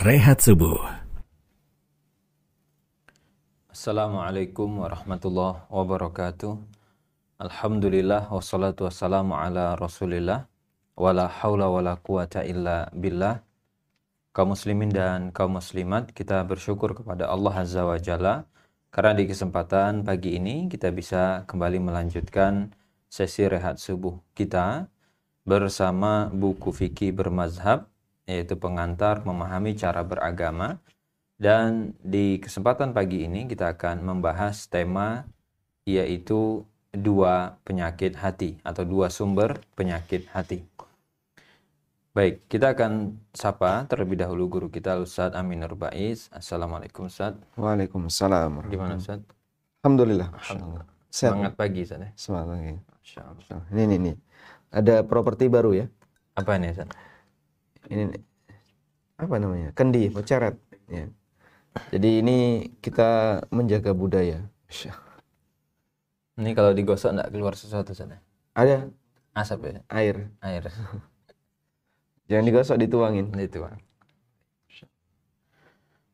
Rehat Subuh. Assalamualaikum warahmatullahi wabarakatuh. Alhamdulillah wassalatu wassalamu ala rasulillah wala haula wala quwata illa billah. Kaum muslimin dan kaum muslimat, kita bersyukur kepada Allah Azza wa Jalla karena di kesempatan pagi ini kita bisa kembali melanjutkan sesi rehat subuh kita bersama buku fikih bermazhab yaitu pengantar memahami cara beragama. Dan di kesempatan pagi ini kita akan membahas tema yaitu dua penyakit hati atau dua sumber penyakit hati. Baik, kita akan sapa terlebih dahulu guru kita Ustaz Aminur Baiz. Assalamualaikum Ustaz. Waalaikumsalam. Gimana Ustaz? Alhamdulillah. Alhamdulillah. Sehat. Semangat pagi Ustaz ya. Semangat pagi. Ini nih nih. Ada properti baru ya. Apa ini Ustaz? Ini nih. Apa namanya? Kendi, peceret. Ya. Jadi ini kita menjaga budaya. Ini kalau digosok enggak keluar sesuatu Ustaz ya? Ada Asap ya? air. Air. Jangan digosok, dituangin. Itu Bang.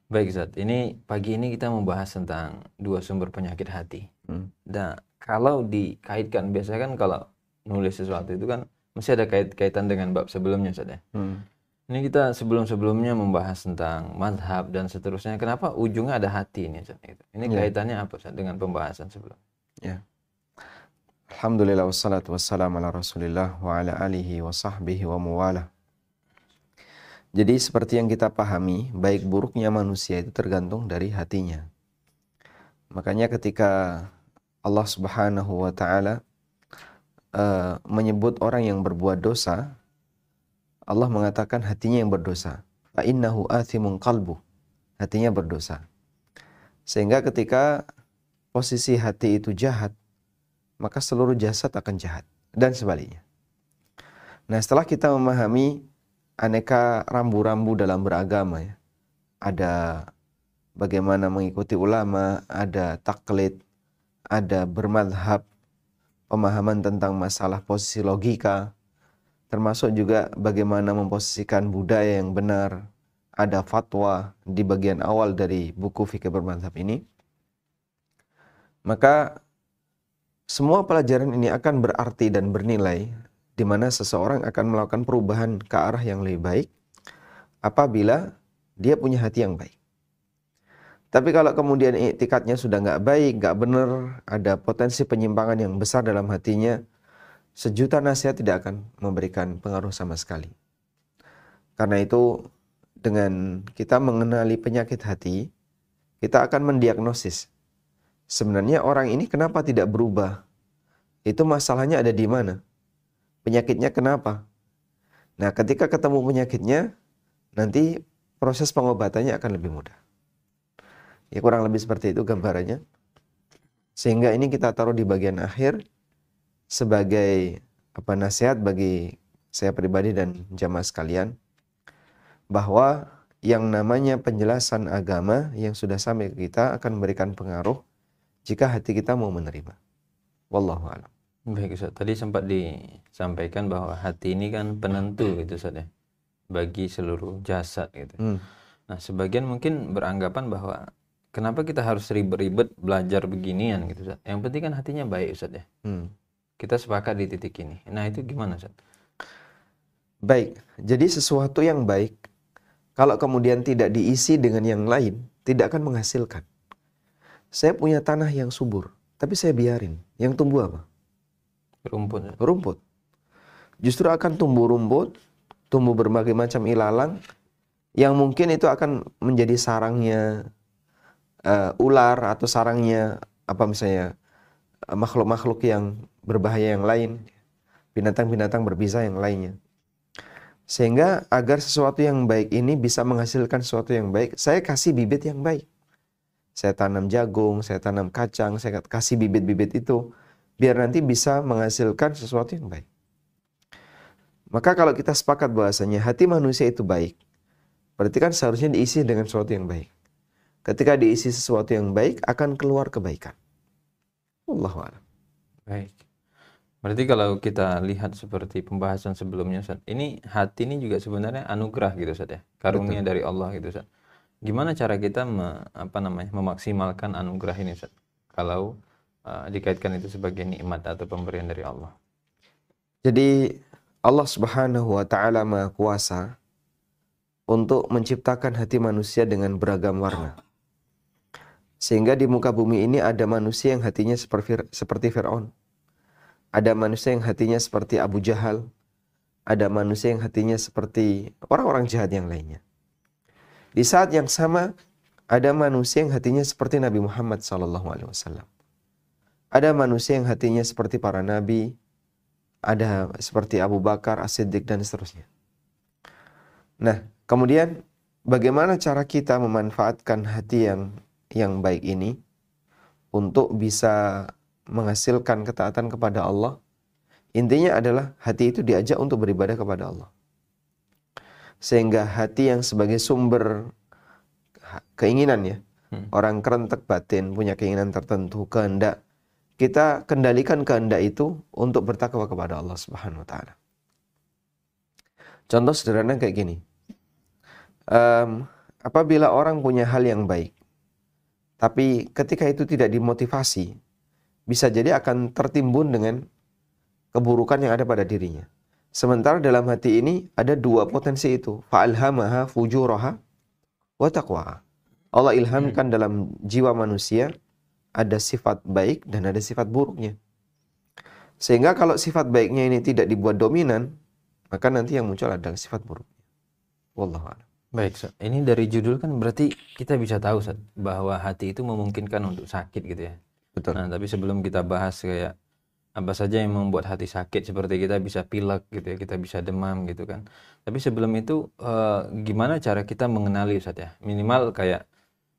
Baik Ustaz, ini pagi ini kita membahas tentang dua sumber penyakit hati. Hmm. Nah, kalau dikaitkan biasanya kan kalau nulis sesuatu itu kan mesti ada kait-kaitan dengan bab sebelumnya Ustaz ya. Hmm. Ini kita sebelum-sebelumnya membahas tentang madhab dan seterusnya. Kenapa ujungnya ada hati ini Ustaz? Ini Ya. kaitannya apa Ustaz dengan pembahasan sebelum? Ya. Alhamdulillah wassalatu wassalamu ala Rasulillah wa ala alihi wa sahbihi wa muwala. Jadi seperti yang kita pahami, baik buruknya manusia itu tergantung dari hatinya. Makanya ketika Allah Subhanahu wa taala eh, menyebut orang yang berbuat dosa, Allah mengatakan hatinya yang berdosa. Innahu athimun qalbu. Hatinya berdosa. Sehingga ketika posisi hati itu jahat, maka seluruh jasad akan jahat dan sebaliknya. Nah, setelah kita memahami aneka rambu-rambu dalam beragama ya. Ada bagaimana mengikuti ulama, ada taklid, ada bermadhab, pemahaman tentang masalah posisi logika, termasuk juga bagaimana memposisikan budaya yang benar, ada fatwa di bagian awal dari buku fikih bermadhab ini. Maka semua pelajaran ini akan berarti dan bernilai di mana seseorang akan melakukan perubahan ke arah yang lebih baik apabila dia punya hati yang baik. Tapi kalau kemudian iktikadnya sudah nggak baik, nggak benar, ada potensi penyimpangan yang besar dalam hatinya, sejuta nasihat tidak akan memberikan pengaruh sama sekali. Karena itu dengan kita mengenali penyakit hati, kita akan mendiagnosis sebenarnya orang ini kenapa tidak berubah? Itu masalahnya ada di mana? Penyakitnya kenapa? Nah, ketika ketemu penyakitnya, nanti proses pengobatannya akan lebih mudah. Ya kurang lebih seperti itu gambarannya. Sehingga ini kita taruh di bagian akhir sebagai apa nasihat bagi saya pribadi dan jamaah sekalian bahwa yang namanya penjelasan agama yang sudah sampai ke kita akan memberikan pengaruh jika hati kita mau menerima. Wallahu a'lam. Baik Ustaz, tadi sempat disampaikan bahwa hati ini kan penentu gitu Ustaz ya. Bagi seluruh jasad gitu. Hmm. Nah, sebagian mungkin beranggapan bahwa kenapa kita harus ribet-ribet belajar beginian gitu Ustaz. Yang penting kan hatinya baik Ustaz ya. Hmm. Kita sepakat di titik ini. Nah, itu gimana Ustaz? Baik, jadi sesuatu yang baik kalau kemudian tidak diisi dengan yang lain, tidak akan menghasilkan. Saya punya tanah yang subur, tapi saya biarin. Yang tumbuh apa? Rumput. Rumput. Justru akan tumbuh rumput, tumbuh berbagai macam ilalang, yang mungkin itu akan menjadi sarangnya eh, ular atau sarangnya apa misalnya makhluk-makhluk yang berbahaya yang lain, binatang-binatang berbisa yang lainnya. Sehingga agar sesuatu yang baik ini bisa menghasilkan sesuatu yang baik, saya kasih bibit yang baik. Saya tanam jagung, saya tanam kacang, saya kasih bibit-bibit itu biar nanti bisa menghasilkan sesuatu yang baik. Maka kalau kita sepakat bahwasanya hati manusia itu baik, berarti kan seharusnya diisi dengan sesuatu yang baik. Ketika diisi sesuatu yang baik, akan keluar kebaikan. Allahu a'lam. Baik. Berarti kalau kita lihat seperti pembahasan sebelumnya Ustaz, ini hati ini juga sebenarnya anugerah gitu Ustaz ya. Karunia Betul. dari Allah gitu Ustaz. Gimana cara kita me, apa namanya memaksimalkan anugerah ini Ustaz? Kalau uh, dikaitkan itu sebagai nikmat atau pemberian dari Allah. Jadi Allah Subhanahu wa taala Maha Kuasa untuk menciptakan hati manusia dengan beragam warna. Sehingga di muka bumi ini ada manusia yang hatinya seperti seperti Firaun ada manusia yang hatinya seperti Abu Jahal. Ada manusia yang hatinya seperti orang-orang jahat yang lainnya. Di saat yang sama, ada manusia yang hatinya seperti Nabi Muhammad SAW. Ada manusia yang hatinya seperti para nabi, ada seperti Abu Bakar, As-Siddiq, dan seterusnya. Nah, kemudian bagaimana cara kita memanfaatkan hati yang yang baik ini untuk bisa menghasilkan ketaatan kepada Allah, intinya adalah hati itu diajak untuk beribadah kepada Allah. Sehingga hati yang sebagai sumber keinginan ya, hmm. orang kerentek batin punya keinginan tertentu, kehendak, kita kendalikan kehendak itu untuk bertakwa kepada Allah Subhanahu wa taala. Contoh sederhana kayak gini. Um, apabila orang punya hal yang baik, tapi ketika itu tidak dimotivasi, bisa jadi akan tertimbun dengan keburukan yang ada pada dirinya. Sementara dalam hati ini ada dua potensi itu. Fa'alhamaha fujuraha wa taqwa. Allah ilhamkan dalam jiwa manusia ada sifat baik dan ada sifat buruknya. Sehingga kalau sifat baiknya ini tidak dibuat dominan, maka nanti yang muncul adalah sifat buruknya. Wallahu a'lam. Baik, Sat. Ini dari judul kan berarti kita bisa tahu Sat, bahwa hati itu memungkinkan untuk sakit gitu ya. Betul. Nah, tapi sebelum kita bahas kayak apa saja yang membuat hati sakit seperti kita bisa pilek gitu ya, kita bisa demam gitu kan. Tapi sebelum itu eh, gimana cara kita mengenali Ustaz ya? Minimal kayak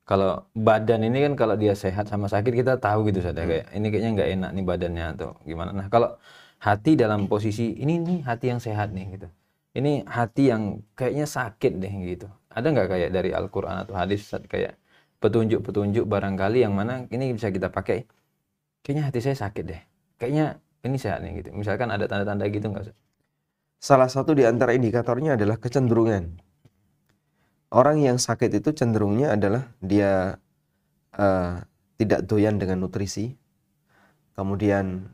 kalau badan ini kan kalau dia sehat sama sakit kita tahu gitu Ustaz ya hmm. kayak ini kayaknya nggak enak nih badannya atau gimana. Nah, kalau hati dalam posisi ini nih hati yang sehat nih gitu. Ini hati yang kayaknya sakit deh gitu. Ada nggak kayak dari Al-Qur'an atau hadis Ustaz kayak petunjuk-petunjuk barangkali yang mana ini bisa kita pakai. Kayaknya hati saya sakit deh. Kayaknya ini sehat nih gitu. Misalkan ada tanda-tanda gitu nggak salah satu di antara indikatornya adalah kecenderungan. Orang yang sakit itu cenderungnya adalah dia uh, tidak doyan dengan nutrisi. Kemudian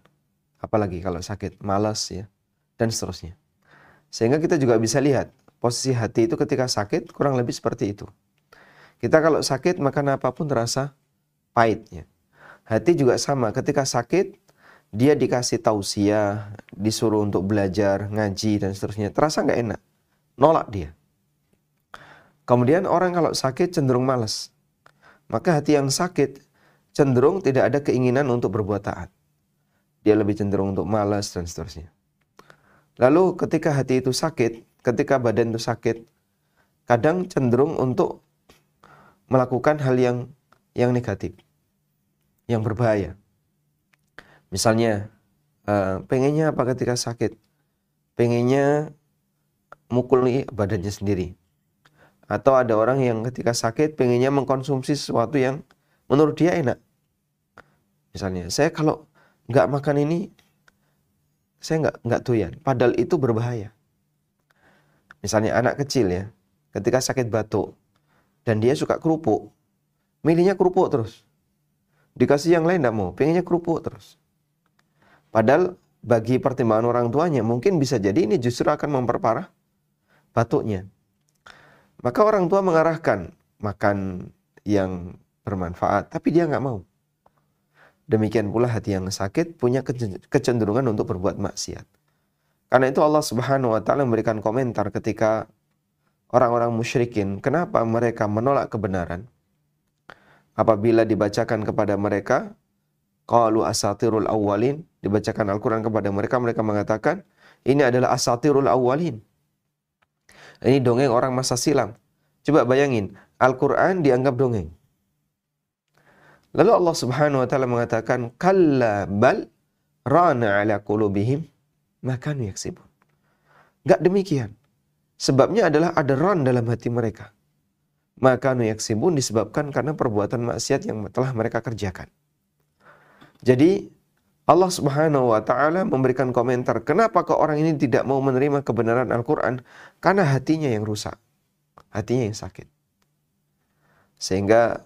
apalagi kalau sakit malas ya dan seterusnya. Sehingga kita juga bisa lihat posisi hati itu ketika sakit kurang lebih seperti itu kita kalau sakit makan apa pun terasa pahitnya. Hati juga sama, ketika sakit dia dikasih tausiah, disuruh untuk belajar, ngaji dan seterusnya, terasa nggak enak, nolak dia. Kemudian orang kalau sakit cenderung malas. Maka hati yang sakit cenderung tidak ada keinginan untuk berbuat taat. Dia lebih cenderung untuk malas dan seterusnya. Lalu ketika hati itu sakit, ketika badan itu sakit, kadang cenderung untuk melakukan hal yang yang negatif, yang berbahaya. Misalnya, uh, pengennya apa ketika sakit? Pengennya mukul badannya sendiri. Atau ada orang yang ketika sakit pengennya mengkonsumsi sesuatu yang menurut dia enak. Misalnya, saya kalau nggak makan ini, saya nggak nggak doyan. Padahal itu berbahaya. Misalnya anak kecil ya, ketika sakit batuk, dan dia suka kerupuk. Milihnya kerupuk terus. Dikasih yang lain tidak mau, pengennya kerupuk terus. Padahal bagi pertimbangan orang tuanya mungkin bisa jadi ini justru akan memperparah batuknya. Maka orang tua mengarahkan makan yang bermanfaat, tapi dia nggak mau. Demikian pula hati yang sakit punya kecenderungan untuk berbuat maksiat. Karena itu Allah Subhanahu wa taala memberikan komentar ketika orang-orang musyrikin, kenapa mereka menolak kebenaran? Apabila dibacakan kepada mereka, qalu asatirul awwalin, dibacakan Al-Qur'an kepada mereka, mereka mengatakan, ini adalah asatirul awwalin. Ini dongeng orang masa silam. Coba bayangin, Al-Qur'an dianggap dongeng. Lalu Allah Subhanahu wa taala mengatakan, "Kalla bal rana ala qulubihim ma kanu yaksibun." Enggak demikian. Sebabnya adalah ada ron dalam hati mereka. Maka nuyaksibun disebabkan karena perbuatan maksiat yang telah mereka kerjakan. Jadi Allah Subhanahu wa taala memberikan komentar, kenapa ke orang ini tidak mau menerima kebenaran Al-Qur'an? Karena hatinya yang rusak. Hatinya yang sakit. Sehingga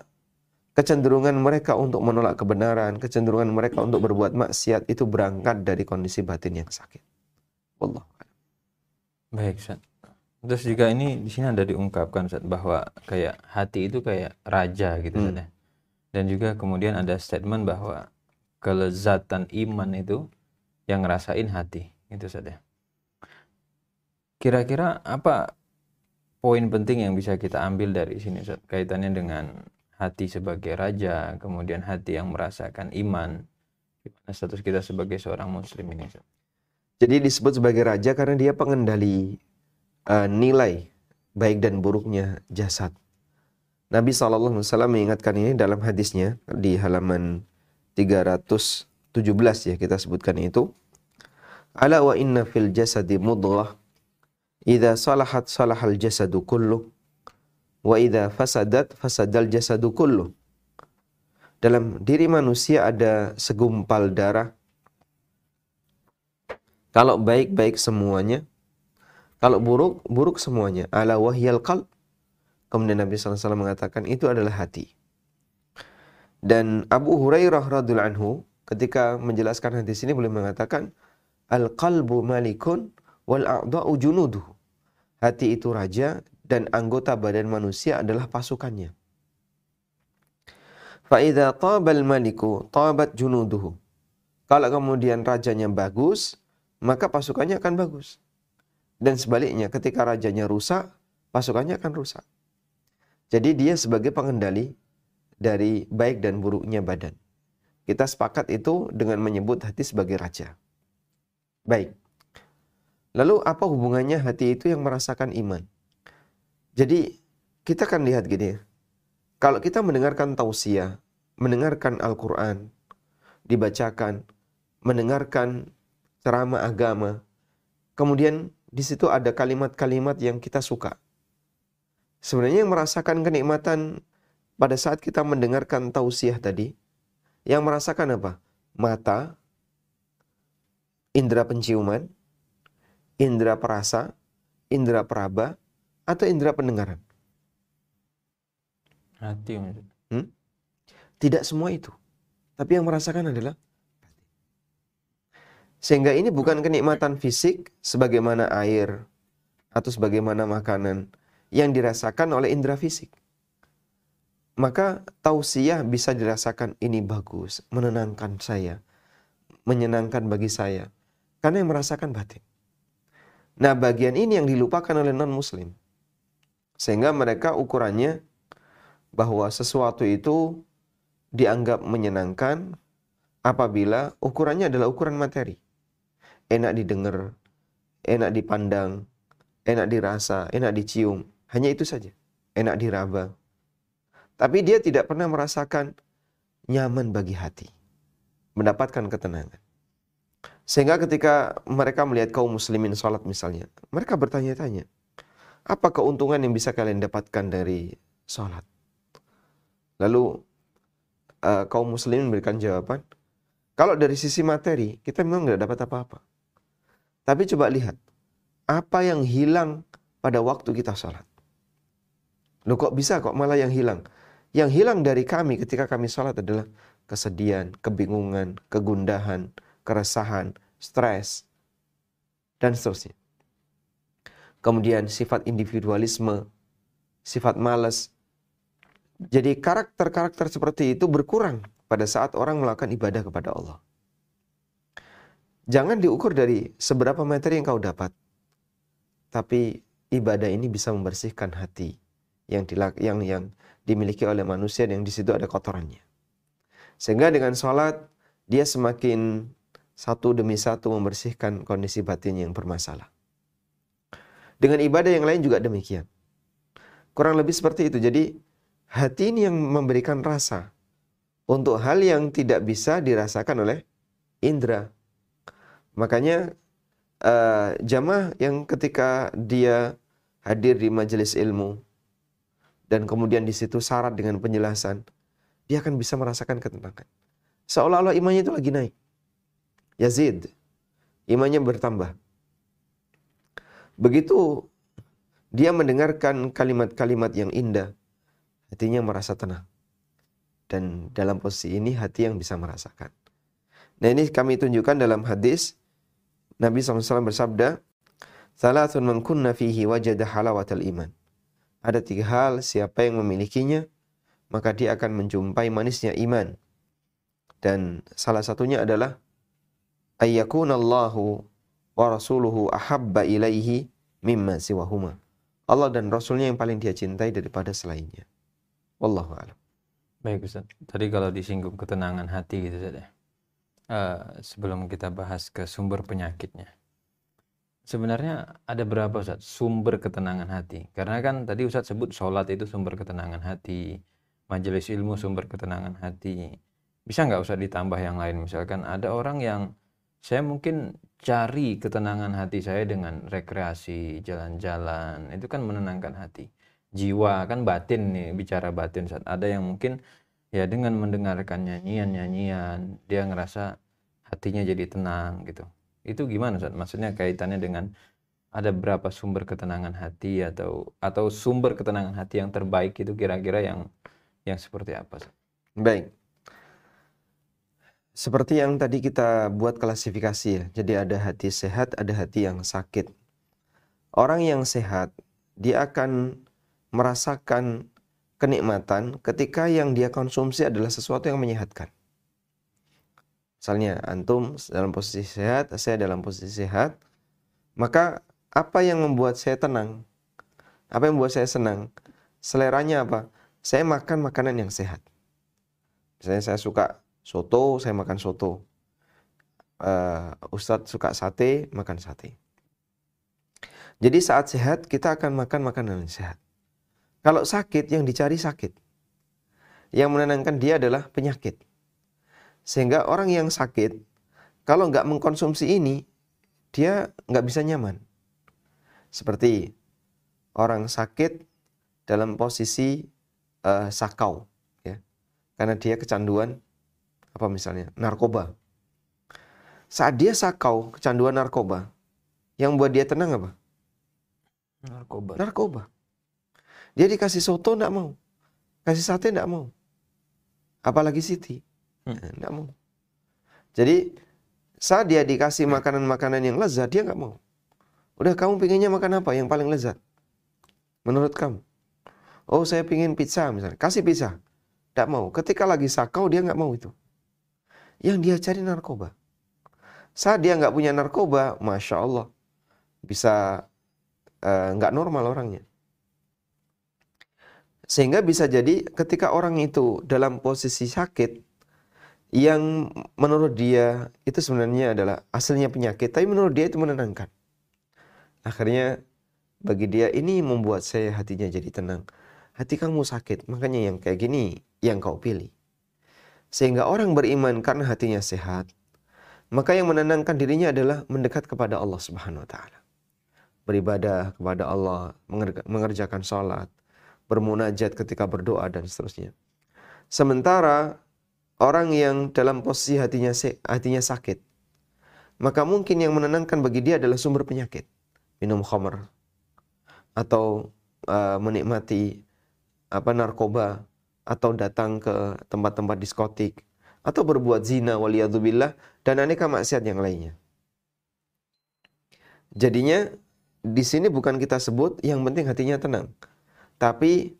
kecenderungan mereka untuk menolak kebenaran, kecenderungan mereka untuk berbuat maksiat itu berangkat dari kondisi batin yang sakit. Allah. Baik, Ustaz. Terus juga ini di sini ada diungkapkan Ustaz bahwa kayak hati itu kayak raja gitu hmm. Ya. Dan juga kemudian ada statement bahwa kelezatan iman itu yang ngerasain hati itu saja. Kira-kira apa poin penting yang bisa kita ambil dari sini Ustaz? kaitannya dengan hati sebagai raja, kemudian hati yang merasakan iman. Gimana status kita sebagai seorang muslim ini Ustaz? Jadi disebut sebagai raja karena dia pengendali uh, nilai baik dan buruknya jasad. Nabi SAW mengingatkan ini dalam hadisnya di halaman 317 ya kita sebutkan itu. Ala wa inna fil jasadi mudghah idza salahat salahal jasadu kullu wa idza fasadat fasadal jasadu kullu. Dalam diri manusia ada segumpal darah. Kalau baik baik semuanya, kalau buruk, buruk semuanya. Ala wahyal qalb. Kemudian Nabi SAW mengatakan itu adalah hati. Dan Abu Hurairah radhiallahu anhu ketika menjelaskan hadis ini boleh mengatakan al qalbu malikun wal a'dha'u junuduh. Hati itu raja dan anggota badan manusia adalah pasukannya. Fa'idha tabal maliku tabat junuduhu. Kalau kemudian rajanya bagus, maka pasukannya akan bagus. Dan sebaliknya, ketika rajanya rusak, pasukannya akan rusak. Jadi dia sebagai pengendali dari baik dan buruknya badan. Kita sepakat itu dengan menyebut hati sebagai raja. Baik. Lalu apa hubungannya hati itu yang merasakan iman? Jadi kita akan lihat gini. Kalau kita mendengarkan tausiah, mendengarkan Al-Quran, dibacakan, mendengarkan ceramah agama, kemudian di situ ada kalimat-kalimat yang kita suka. Sebenarnya yang merasakan kenikmatan pada saat kita mendengarkan tausiah tadi, yang merasakan apa? Mata, indera penciuman, indera perasa, indera peraba, atau indera pendengaran? Hati. Hmm? Tidak semua itu. Tapi yang merasakan adalah sehingga ini bukan kenikmatan fisik sebagaimana air atau sebagaimana makanan yang dirasakan oleh indera fisik. Maka tausiah bisa dirasakan ini bagus, menenangkan saya, menyenangkan bagi saya. Karena yang merasakan batin. Nah bagian ini yang dilupakan oleh non-muslim. Sehingga mereka ukurannya bahwa sesuatu itu dianggap menyenangkan apabila ukurannya adalah ukuran materi enak didengar, enak dipandang, enak dirasa, enak dicium. Hanya itu saja. Enak diraba. Tapi dia tidak pernah merasakan nyaman bagi hati. Mendapatkan ketenangan. Sehingga ketika mereka melihat kaum muslimin sholat misalnya, mereka bertanya-tanya, apa keuntungan yang bisa kalian dapatkan dari sholat? Lalu uh, kaum muslimin memberikan jawaban, kalau dari sisi materi, kita memang tidak dapat apa-apa. Tapi coba lihat, apa yang hilang pada waktu kita sholat? Loh kok bisa kok malah yang hilang? Yang hilang dari kami ketika kami sholat adalah kesedihan, kebingungan, kegundahan, keresahan, stres, dan seterusnya. Kemudian sifat individualisme, sifat malas. Jadi karakter-karakter seperti itu berkurang pada saat orang melakukan ibadah kepada Allah. Jangan diukur dari seberapa materi yang kau dapat. Tapi ibadah ini bisa membersihkan hati yang yang yang dimiliki oleh manusia yang di situ ada kotorannya. Sehingga dengan sholat dia semakin satu demi satu membersihkan kondisi batin yang bermasalah. Dengan ibadah yang lain juga demikian. Kurang lebih seperti itu. Jadi hati ini yang memberikan rasa untuk hal yang tidak bisa dirasakan oleh indera. Makanya uh, jamaah yang ketika dia hadir di majelis ilmu dan kemudian di situ syarat dengan penjelasan, dia akan bisa merasakan ketenangan. Seolah-olah imannya itu lagi naik. yazid. Imannya bertambah. Begitu dia mendengarkan kalimat-kalimat yang indah, hatinya merasa tenang. Dan dalam posisi ini hati yang bisa merasakan. Nah ini kami tunjukkan dalam hadis Nabi SAW bersabda, Salatun man kunna fihi wajada halawatal iman. Ada tiga hal, siapa yang memilikinya, maka dia akan menjumpai manisnya iman. Dan salah satunya adalah ayyakunallahu wa rasuluhu ahabba ilaihi mimma siwahuma. Allah dan Rasulnya yang paling dia cintai daripada selainnya. Wallahu a'lam. Baik Ustaz. Tadi kalau disinggung ketenangan hati gitu saja. Eh, sebelum kita bahas ke sumber penyakitnya. Sebenarnya ada berapa Ustaz sumber ketenangan hati? Karena kan tadi Ustaz sebut sholat itu sumber ketenangan hati. Majelis ilmu sumber ketenangan hati. Bisa nggak Ustaz ditambah yang lain? Misalkan ada orang yang saya mungkin cari ketenangan hati saya dengan rekreasi, jalan-jalan. Itu kan menenangkan hati. Jiwa kan batin nih, bicara batin saat ada yang mungkin ya dengan mendengarkan nyanyian-nyanyian dia ngerasa hatinya jadi tenang gitu. Itu gimana Ustaz? Maksudnya kaitannya dengan ada berapa sumber ketenangan hati atau atau sumber ketenangan hati yang terbaik itu kira-kira yang yang seperti apa? Ustaz? Baik. Seperti yang tadi kita buat klasifikasi ya. Jadi ada hati sehat, ada hati yang sakit. Orang yang sehat, dia akan merasakan kenikmatan ketika yang dia konsumsi adalah sesuatu yang menyehatkan. Misalnya antum dalam posisi sehat, saya dalam posisi sehat, maka apa yang membuat saya tenang? Apa yang membuat saya senang? Seleranya apa? Saya makan makanan yang sehat. Misalnya saya suka soto saya makan soto uh, Ustadz suka sate makan sate jadi saat sehat kita akan makan makanan yang sehat kalau sakit yang dicari sakit yang menenangkan dia adalah penyakit sehingga orang yang sakit kalau nggak mengkonsumsi ini dia nggak bisa nyaman seperti orang sakit dalam posisi uh, sakau ya karena dia kecanduan apa misalnya narkoba. Saat dia sakau kecanduan narkoba, yang buat dia tenang apa? Narkoba. Narkoba. Dia dikasih soto enggak mau. Kasih sate enggak mau. Apalagi Siti. Hmm. Enggak mau. Jadi saat dia dikasih makanan-makanan yang lezat, dia enggak mau. Udah kamu pinginnya makan apa yang paling lezat? Menurut kamu? Oh saya pingin pizza misalnya. Kasih pizza. Tidak mau. Ketika lagi sakau dia nggak mau itu yang dia cari narkoba. Saat dia nggak punya narkoba, masya Allah, bisa eh, nggak uh, normal orangnya. Sehingga bisa jadi ketika orang itu dalam posisi sakit, yang menurut dia itu sebenarnya adalah aslinya penyakit, tapi menurut dia itu menenangkan. Akhirnya bagi dia ini membuat saya hatinya jadi tenang. Hati kamu sakit, makanya yang kayak gini yang kau pilih. Sehingga orang beriman karena hatinya sehat, maka yang menenangkan dirinya adalah mendekat kepada Allah Subhanahu wa taala. Beribadah kepada Allah, mengerjakan sholat, bermunajat ketika berdoa dan seterusnya. Sementara orang yang dalam posisi hatinya hatinya sakit, maka mungkin yang menenangkan bagi dia adalah sumber penyakit. Minum khamr atau uh, menikmati apa narkoba atau datang ke tempat-tempat diskotik atau berbuat zina waliyadzubillah dan aneka maksiat yang lainnya. Jadinya di sini bukan kita sebut yang penting hatinya tenang. Tapi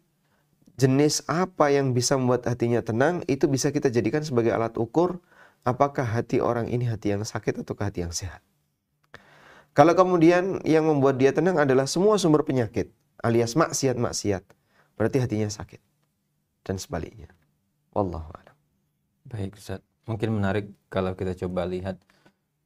jenis apa yang bisa membuat hatinya tenang itu bisa kita jadikan sebagai alat ukur apakah hati orang ini hati yang sakit atau hati yang sehat. Kalau kemudian yang membuat dia tenang adalah semua sumber penyakit alias maksiat-maksiat, berarti hatinya sakit dan sebaliknya. Wallahu a'lam. Baik Ustaz. Mungkin menarik kalau kita coba lihat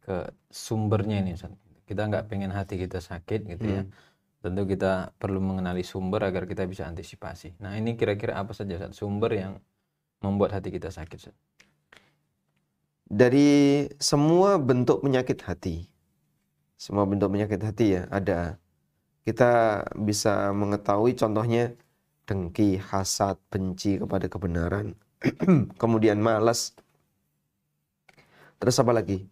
ke sumbernya ini Ustaz. Kita nggak pengen hati kita sakit gitu ya. hmm. ya. Tentu kita perlu mengenali sumber agar kita bisa antisipasi. Nah ini kira-kira apa saja Ustaz? sumber yang membuat hati kita sakit Ustaz? Dari semua bentuk penyakit hati, semua bentuk penyakit hati ya ada. Kita bisa mengetahui contohnya dengki, hasad, benci kepada kebenaran, kemudian malas. Terus apa lagi?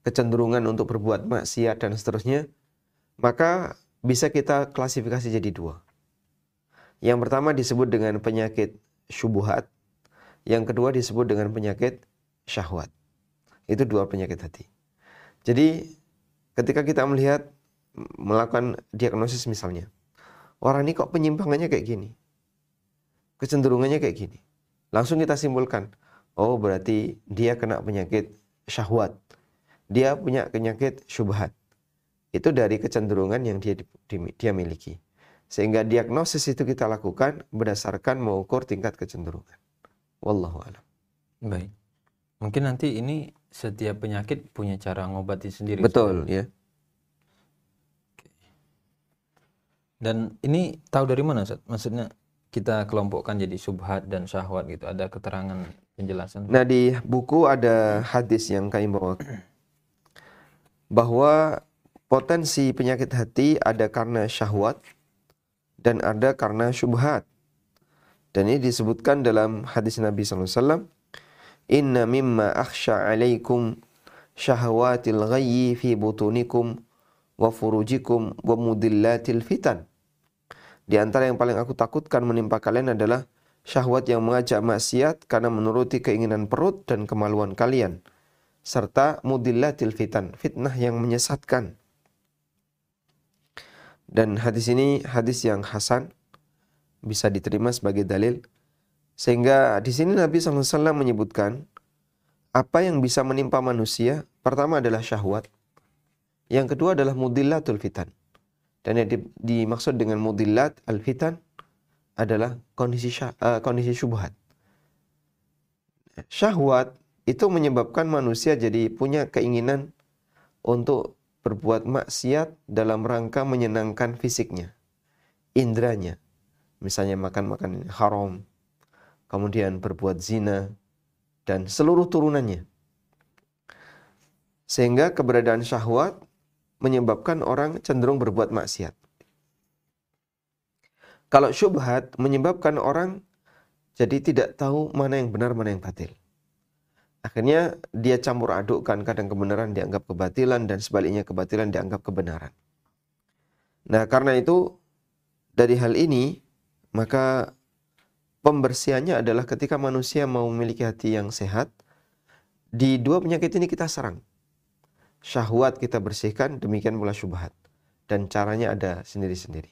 kecenderungan untuk berbuat maksiat dan seterusnya, maka bisa kita klasifikasi jadi dua. Yang pertama disebut dengan penyakit syubuhat, yang kedua disebut dengan penyakit syahwat. Itu dua penyakit hati. Jadi ketika kita melihat melakukan diagnosis misalnya, orang ini kok penyimpangannya kayak gini, kecenderungannya kayak gini, langsung kita simpulkan, oh berarti dia kena penyakit syahwat, dia punya penyakit syubhat. Itu dari kecenderungan yang dia dia miliki. Sehingga diagnosis itu kita lakukan berdasarkan mengukur tingkat kecenderungan. Wallahu a'lam. Baik. Mungkin nanti ini setiap penyakit punya cara ngobati sendiri. Betul, ya. Dan ini tahu dari mana, Ustaz? Maksudnya kita kelompokkan jadi subhat dan syahwat gitu. Ada keterangan penjelasan? Nah, di buku ada hadis yang kami bawa bahwa potensi penyakit hati ada karena syahwat dan ada karena syubhat. Dan ini disebutkan dalam hadis Nabi SAW. Inna mimma akhsha alaikum syahwatil ghayyi fi butunikum wa furujikum wa mudillatil fitan. Di antara yang paling aku takutkan menimpa kalian adalah syahwat yang mengajak maksiat karena menuruti keinginan perut dan kemaluan kalian serta mudillatil fitan, fitnah yang menyesatkan. Dan hadis ini hadis yang hasan bisa diterima sebagai dalil. Sehingga di sini Nabi SAW menyebutkan apa yang bisa menimpa manusia? Pertama adalah syahwat. Yang kedua adalah mudillatul fitan. Dan yang dimaksud dengan mudillat al fitan adalah kondisi syah, uh, kondisi syubhat. Syahwat itu menyebabkan manusia jadi punya keinginan untuk berbuat maksiat dalam rangka menyenangkan fisiknya, indranya. Misalnya makan-makan haram, kemudian berbuat zina, dan seluruh turunannya. Sehingga keberadaan syahwat menyebabkan orang cenderung berbuat maksiat. Kalau syubhat menyebabkan orang jadi tidak tahu mana yang benar, mana yang batil. Akhirnya dia campur adukkan kadang kebenaran dianggap kebatilan dan sebaliknya kebatilan dianggap kebenaran. Nah karena itu dari hal ini maka pembersihannya adalah ketika manusia mau memiliki hati yang sehat di dua penyakit ini kita serang. Syahwat kita bersihkan demikian pula syubhat dan caranya ada sendiri-sendiri.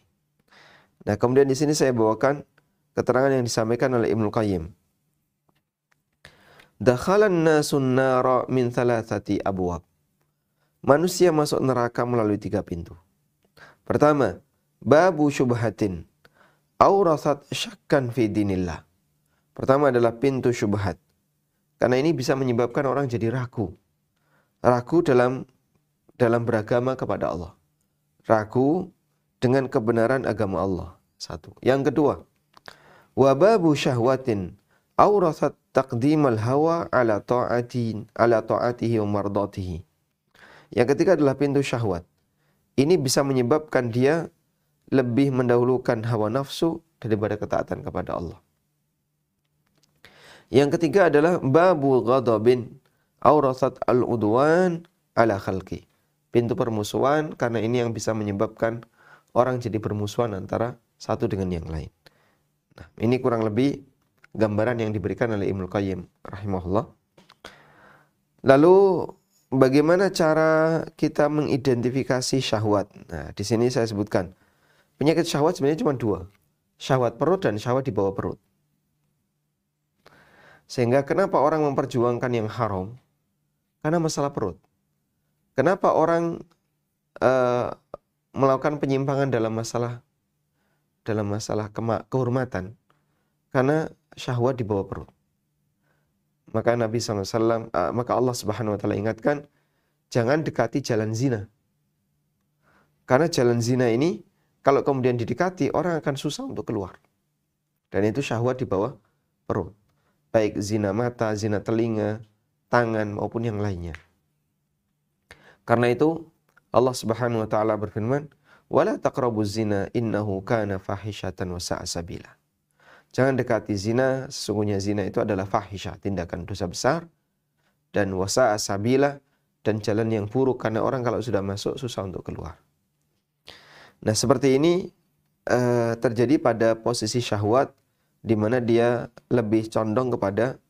Nah kemudian di sini saya bawakan keterangan yang disampaikan oleh Ibnu Qayyim Dakhalan nasun nara min thalathati abwab. Manusia masuk neraka melalui tiga pintu. Pertama, babu syubhatin. Aurasat syakkan fi dinillah. Pertama adalah pintu syubhat. Karena ini bisa menyebabkan orang jadi ragu. Ragu dalam dalam beragama kepada Allah. Ragu dengan kebenaran agama Allah. Satu. Yang kedua, wababu syahwatin aurasat taqdimal hawa ala ta'atin ala ta'atihi wa mardatihi. Yang ketiga adalah pintu syahwat. Ini bisa menyebabkan dia lebih mendahulukan hawa nafsu daripada ketaatan kepada Allah. Yang ketiga adalah babu ghadabin aurasat al-udwan ala khalqi. Pintu permusuhan karena ini yang bisa menyebabkan orang jadi bermusuhan antara satu dengan yang lain. Nah, ini kurang lebih gambaran yang diberikan oleh Ibnu Qayyim rahimahullah. Lalu bagaimana cara kita mengidentifikasi syahwat? Nah, di sini saya sebutkan penyakit syahwat sebenarnya cuma dua. Syahwat perut dan syahwat di bawah perut. Sehingga kenapa orang memperjuangkan yang haram? Karena masalah perut. Kenapa orang uh, melakukan penyimpangan dalam masalah dalam masalah kehormatan? Karena syahwat di bawah perut. Maka Nabi SAW, uh, ah, maka Allah Subhanahu Wa Taala ingatkan, jangan dekati jalan zina. Karena jalan zina ini, kalau kemudian didekati, orang akan susah untuk keluar. Dan itu syahwat di bawah perut. Baik zina mata, zina telinga, tangan, maupun yang lainnya. Karena itu, Allah Subhanahu wa taala berfirman, "Wala taqrabuz zina innahu kana fahishatan wa sa'a sabila." Jangan dekati zina, sesungguhnya zina itu adalah fahisyah, tindakan dosa besar dan wasa sabila dan jalan yang buruk karena orang kalau sudah masuk susah untuk keluar. Nah, seperti ini uh, terjadi pada posisi syahwat di mana dia lebih condong kepada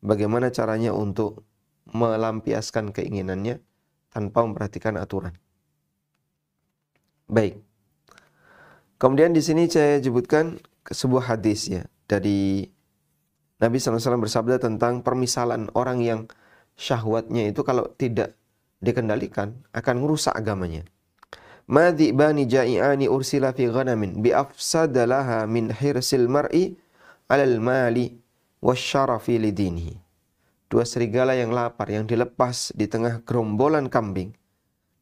bagaimana caranya untuk melampiaskan keinginannya tanpa memperhatikan aturan. Baik. Kemudian di sini saya sebutkan sebuah hadis ya dari Nabi SAW bersabda tentang permisalan orang yang syahwatnya itu kalau tidak dikendalikan akan merusak agamanya. bani ja'i'ani ursila fi ghanamin bi afsadalaha min hirsil mar'i alal mali wasyarafi lidinihi. Dua serigala yang lapar yang dilepas di tengah gerombolan kambing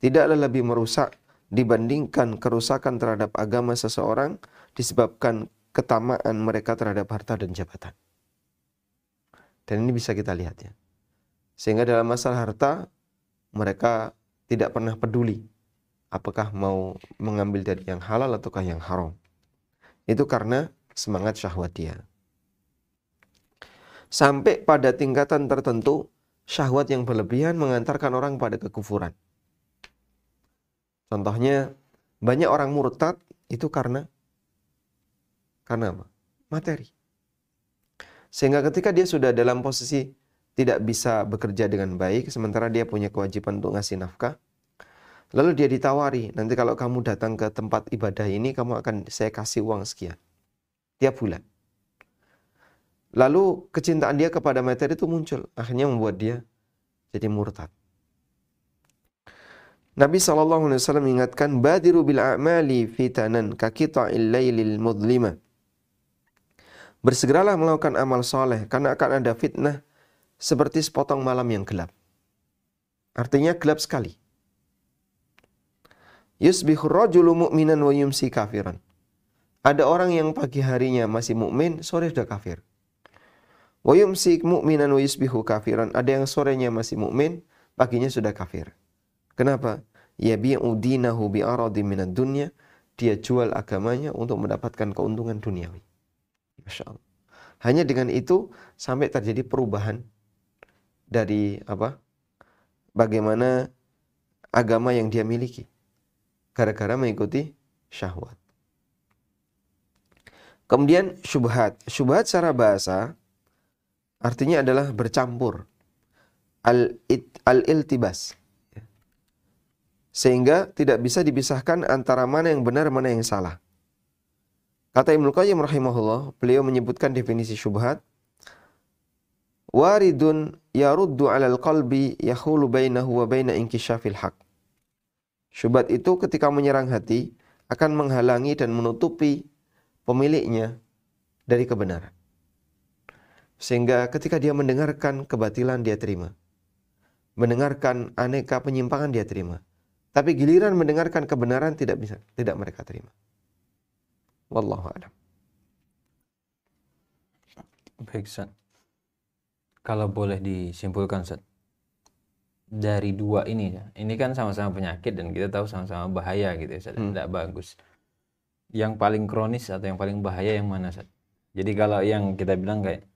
tidaklah lebih merusak dibandingkan kerusakan terhadap agama seseorang disebabkan ketamaan mereka terhadap harta dan jabatan. Dan ini bisa kita lihat ya. Sehingga dalam masalah harta mereka tidak pernah peduli apakah mau mengambil dari yang halal ataukah yang haram. Itu karena semangat syahwat dia. Sampai pada tingkatan tertentu syahwat yang berlebihan mengantarkan orang pada kekufuran. Contohnya banyak orang murtad itu karena karena apa? Materi. Sehingga ketika dia sudah dalam posisi tidak bisa bekerja dengan baik, sementara dia punya kewajiban untuk ngasih nafkah, lalu dia ditawari, nanti kalau kamu datang ke tempat ibadah ini, kamu akan saya kasih uang sekian tiap bulan. Lalu kecintaan dia kepada materi itu muncul, akhirnya membuat dia jadi murtad. Nabi SAW mengingatkan badiru bil a'mali fitanan kakita'il laylil mudlima. Bersegeralah melakukan amal soleh karena akan ada fitnah seperti sepotong malam yang gelap. Artinya gelap sekali. Yusbihu rajulu mu'minan wa yumsi kafiran. Ada orang yang pagi harinya masih mukmin, sore sudah kafir. Wa yumsi mu'minan wa yusbihu kafiran. Ada yang sorenya masih mukmin, paginya sudah kafir. Kenapa? yabi'u dinahu bi'aradi minad dunya dia jual agamanya untuk mendapatkan keuntungan duniawi. Masya Allah. Hanya dengan itu sampai terjadi perubahan dari apa? Bagaimana agama yang dia miliki. Gara-gara mengikuti syahwat. Kemudian syubhat. Syubhat secara bahasa artinya adalah bercampur. Al-iltibas. Sehingga tidak bisa dipisahkan antara mana yang benar mana yang salah. Kata Ibnu Qayyim rahimahullah, beliau menyebutkan definisi syubhat. Waridun yaruddu 'alal qalbi yahulu bainahu wa baina inkishafil haq. Syubhat itu ketika menyerang hati akan menghalangi dan menutupi pemiliknya dari kebenaran. Sehingga ketika dia mendengarkan kebatilan dia terima. Mendengarkan aneka penyimpangan dia terima. Tapi giliran mendengarkan kebenaran tidak bisa, tidak mereka terima. Wallahu a'lam. Baik, Sat. Kalau boleh disimpulkan, Sat. Dari dua ini ya, ini kan sama-sama penyakit dan kita tahu sama-sama bahaya gitu ya, Sat. Hmm. Tidak bagus. Yang paling kronis atau yang paling bahaya yang mana, Sat? Jadi kalau yang kita bilang kayak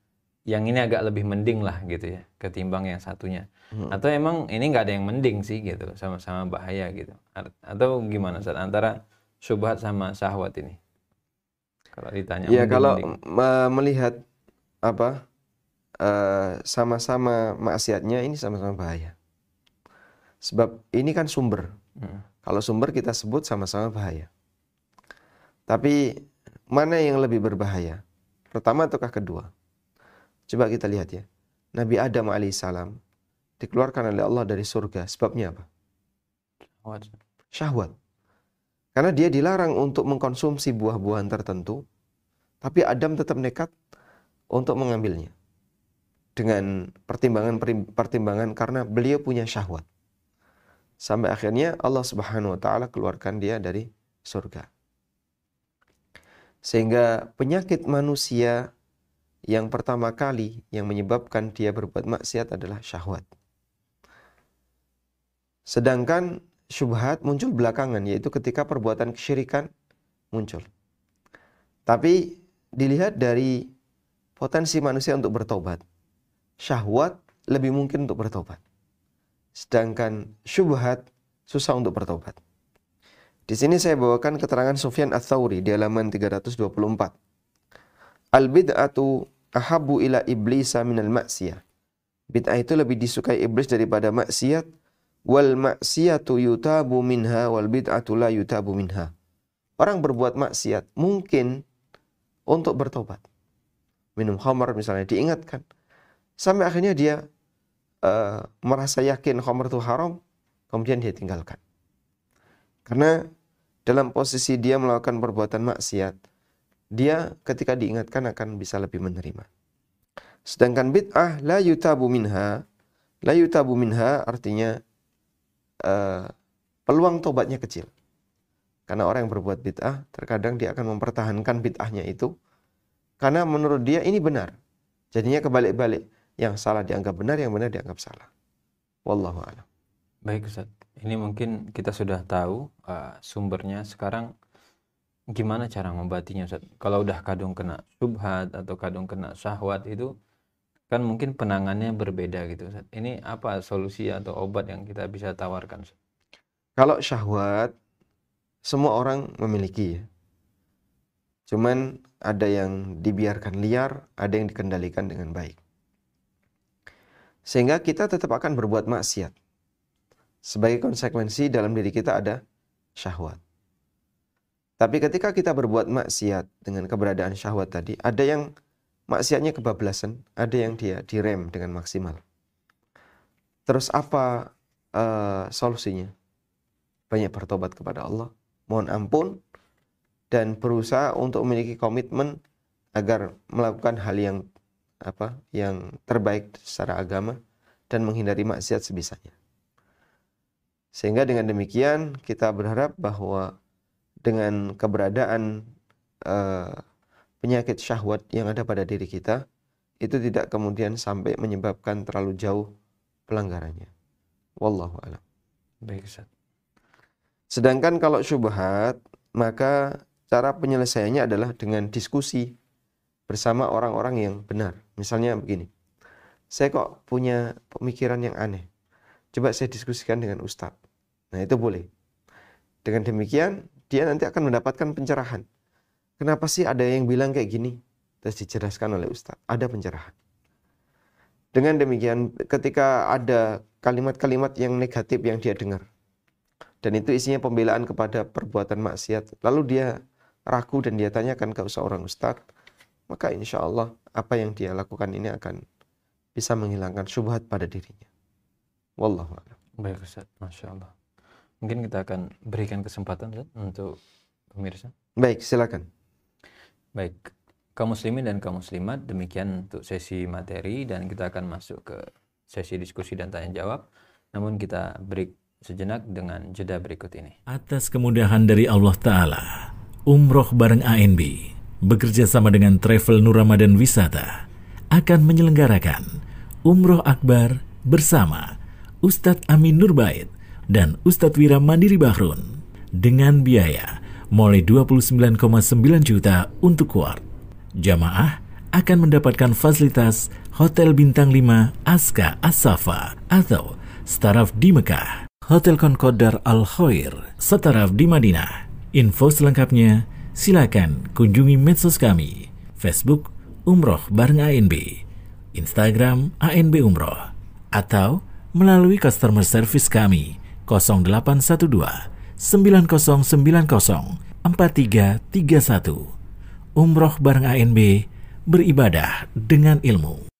yang ini agak lebih mending lah gitu ya ketimbang yang satunya hmm. atau emang ini nggak ada yang mending sih gitu sama-sama bahaya gitu atau gimana saat antara subhat sama syahwat ini kalau ditanya ya kalau melihat apa uh, sama-sama maksiatnya ini sama-sama bahaya sebab ini kan sumber hmm. kalau sumber kita sebut sama-sama bahaya tapi mana yang lebih berbahaya pertama ataukah kedua Coba kita lihat ya. Nabi Adam alaihissalam dikeluarkan oleh Allah dari surga. Sebabnya apa? Syahwat. Karena dia dilarang untuk mengkonsumsi buah-buahan tertentu, tapi Adam tetap nekat untuk mengambilnya. Dengan pertimbangan-pertimbangan karena beliau punya syahwat. Sampai akhirnya Allah Subhanahu wa taala keluarkan dia dari surga. Sehingga penyakit manusia yang pertama kali yang menyebabkan dia berbuat maksiat adalah syahwat. Sedangkan syubhat muncul belakangan yaitu ketika perbuatan kesyirikan muncul. Tapi dilihat dari potensi manusia untuk bertobat. Syahwat lebih mungkin untuk bertobat. Sedangkan syubhat susah untuk bertobat. Di sini saya bawakan keterangan Sufyan Ats-Tsauri di halaman 324. Al bid'atu ahabu ila iblisa minal maksiyah. Bid'ah itu lebih disukai iblis daripada maksiat. Wal maksiyatu yutabu minha wal bid'atu la yutabu minha. Orang berbuat maksiat mungkin untuk bertobat. Minum khamar misalnya diingatkan. Sampai akhirnya dia uh, merasa yakin khamar itu haram, kemudian dia tinggalkan. Karena dalam posisi dia melakukan perbuatan maksiat, dia ketika diingatkan akan bisa lebih menerima. Sedangkan bid'ah la yutabu minha, la yutabu minha artinya uh, peluang tobatnya kecil. Karena orang yang berbuat bid'ah terkadang dia akan mempertahankan bid'ahnya itu karena menurut dia ini benar. Jadinya kebalik-balik. Yang salah dianggap benar, yang benar dianggap salah. Wallahu a'lam. Baik Ustaz. Ini mungkin kita sudah tahu uh, sumbernya. Sekarang gimana cara membatinya Ustaz? Kalau udah kadung kena subhat atau kadung kena syahwat itu kan mungkin penangannya berbeda gitu Ustaz. Ini apa solusi atau obat yang kita bisa tawarkan? Kalau syahwat semua orang memiliki ya. Cuman ada yang dibiarkan liar, ada yang dikendalikan dengan baik. Sehingga kita tetap akan berbuat maksiat. Sebagai konsekuensi dalam diri kita ada syahwat. Tapi ketika kita berbuat maksiat dengan keberadaan syahwat tadi, ada yang maksiatnya kebablasan, ada yang dia direm dengan maksimal. Terus apa uh, solusinya? Banyak bertobat kepada Allah, mohon ampun, dan berusaha untuk memiliki komitmen agar melakukan hal yang apa yang terbaik secara agama dan menghindari maksiat sebisanya. Sehingga dengan demikian kita berharap bahwa dengan keberadaan uh, penyakit syahwat yang ada pada diri kita itu tidak kemudian sampai menyebabkan terlalu jauh pelanggarannya. Wallahu a'lam. Baik, Ustaz. Sedangkan kalau syubhat, maka cara penyelesaiannya adalah dengan diskusi bersama orang-orang yang benar. Misalnya begini, saya kok punya pemikiran yang aneh. Coba saya diskusikan dengan ustadz. Nah itu boleh. Dengan demikian, dia nanti akan mendapatkan pencerahan. Kenapa sih ada yang bilang kayak gini? Terus dijelaskan oleh Ustadz. Ada pencerahan. Dengan demikian ketika ada kalimat-kalimat yang negatif yang dia dengar. Dan itu isinya pembelaan kepada perbuatan maksiat. Lalu dia ragu dan dia tanyakan ke seorang Ustadz. Maka insya Allah apa yang dia lakukan ini akan bisa menghilangkan syubhat pada dirinya. Wallahu a'lam. Baik Ustaz, Masya Allah. Mungkin kita akan berikan kesempatan Ustaz, untuk pemirsa. Baik, silakan. Baik, kaum muslimin dan kaum muslimat, demikian untuk sesi materi dan kita akan masuk ke sesi diskusi dan tanya jawab. Namun kita break sejenak dengan jeda berikut ini. Atas kemudahan dari Allah Ta'ala, Umroh bareng ANB bekerja sama dengan Travel Nur Ramadan Wisata akan menyelenggarakan Umroh Akbar bersama Ustadz Amin Nurbait dan Ustadz Wira Mandiri Bahrun dengan biaya mulai 29,9 juta untuk kuart. Jamaah akan mendapatkan fasilitas Hotel Bintang 5 Aska Asafa atau Staraf di Mekah, Hotel Concord Al Khair, Staraf di Madinah. Info selengkapnya silakan kunjungi medsos kami, Facebook Umroh bareng ANB, Instagram ANB Umroh, atau melalui customer service kami 0812 9090 4331. Umroh bareng ANB beribadah dengan ilmu.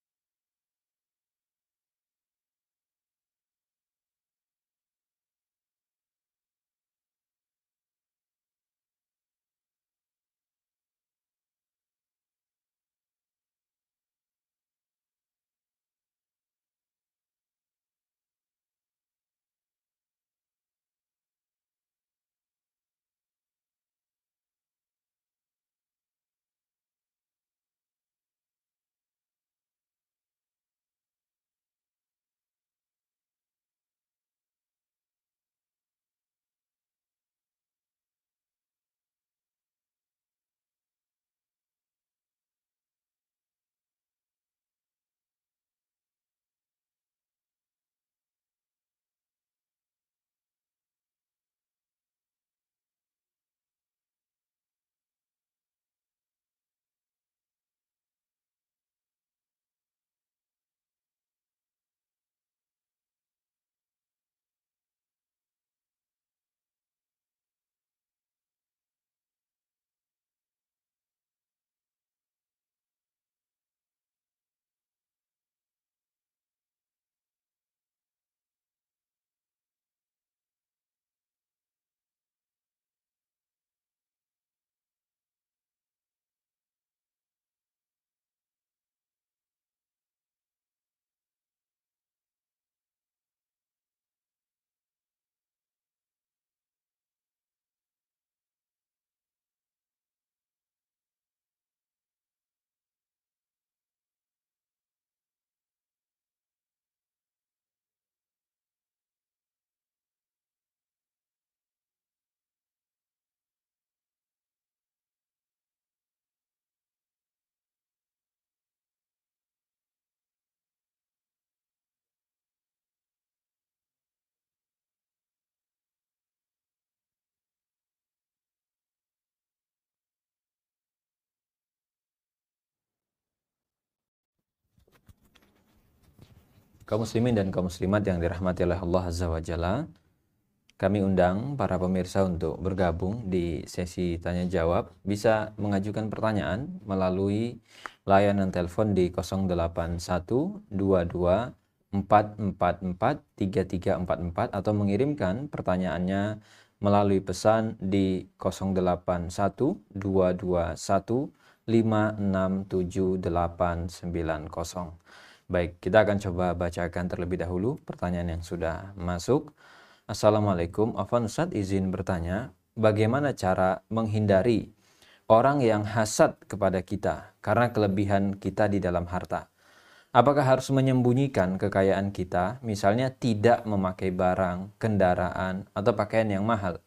Kaum muslimin dan kaum muslimat yang dirahmati oleh Allah Azza wa Jalla, kami undang para pemirsa untuk bergabung di sesi tanya jawab. Bisa mengajukan pertanyaan melalui layanan telepon di 081 22 444 3344 atau mengirimkan pertanyaannya melalui pesan di 081 221 5678890. Baik, kita akan coba bacakan terlebih dahulu pertanyaan yang sudah masuk. Assalamualaikum, Afan Ustaz izin bertanya, bagaimana cara menghindari orang yang hasad kepada kita karena kelebihan kita di dalam harta? Apakah harus menyembunyikan kekayaan kita, misalnya tidak memakai barang, kendaraan, atau pakaian yang mahal?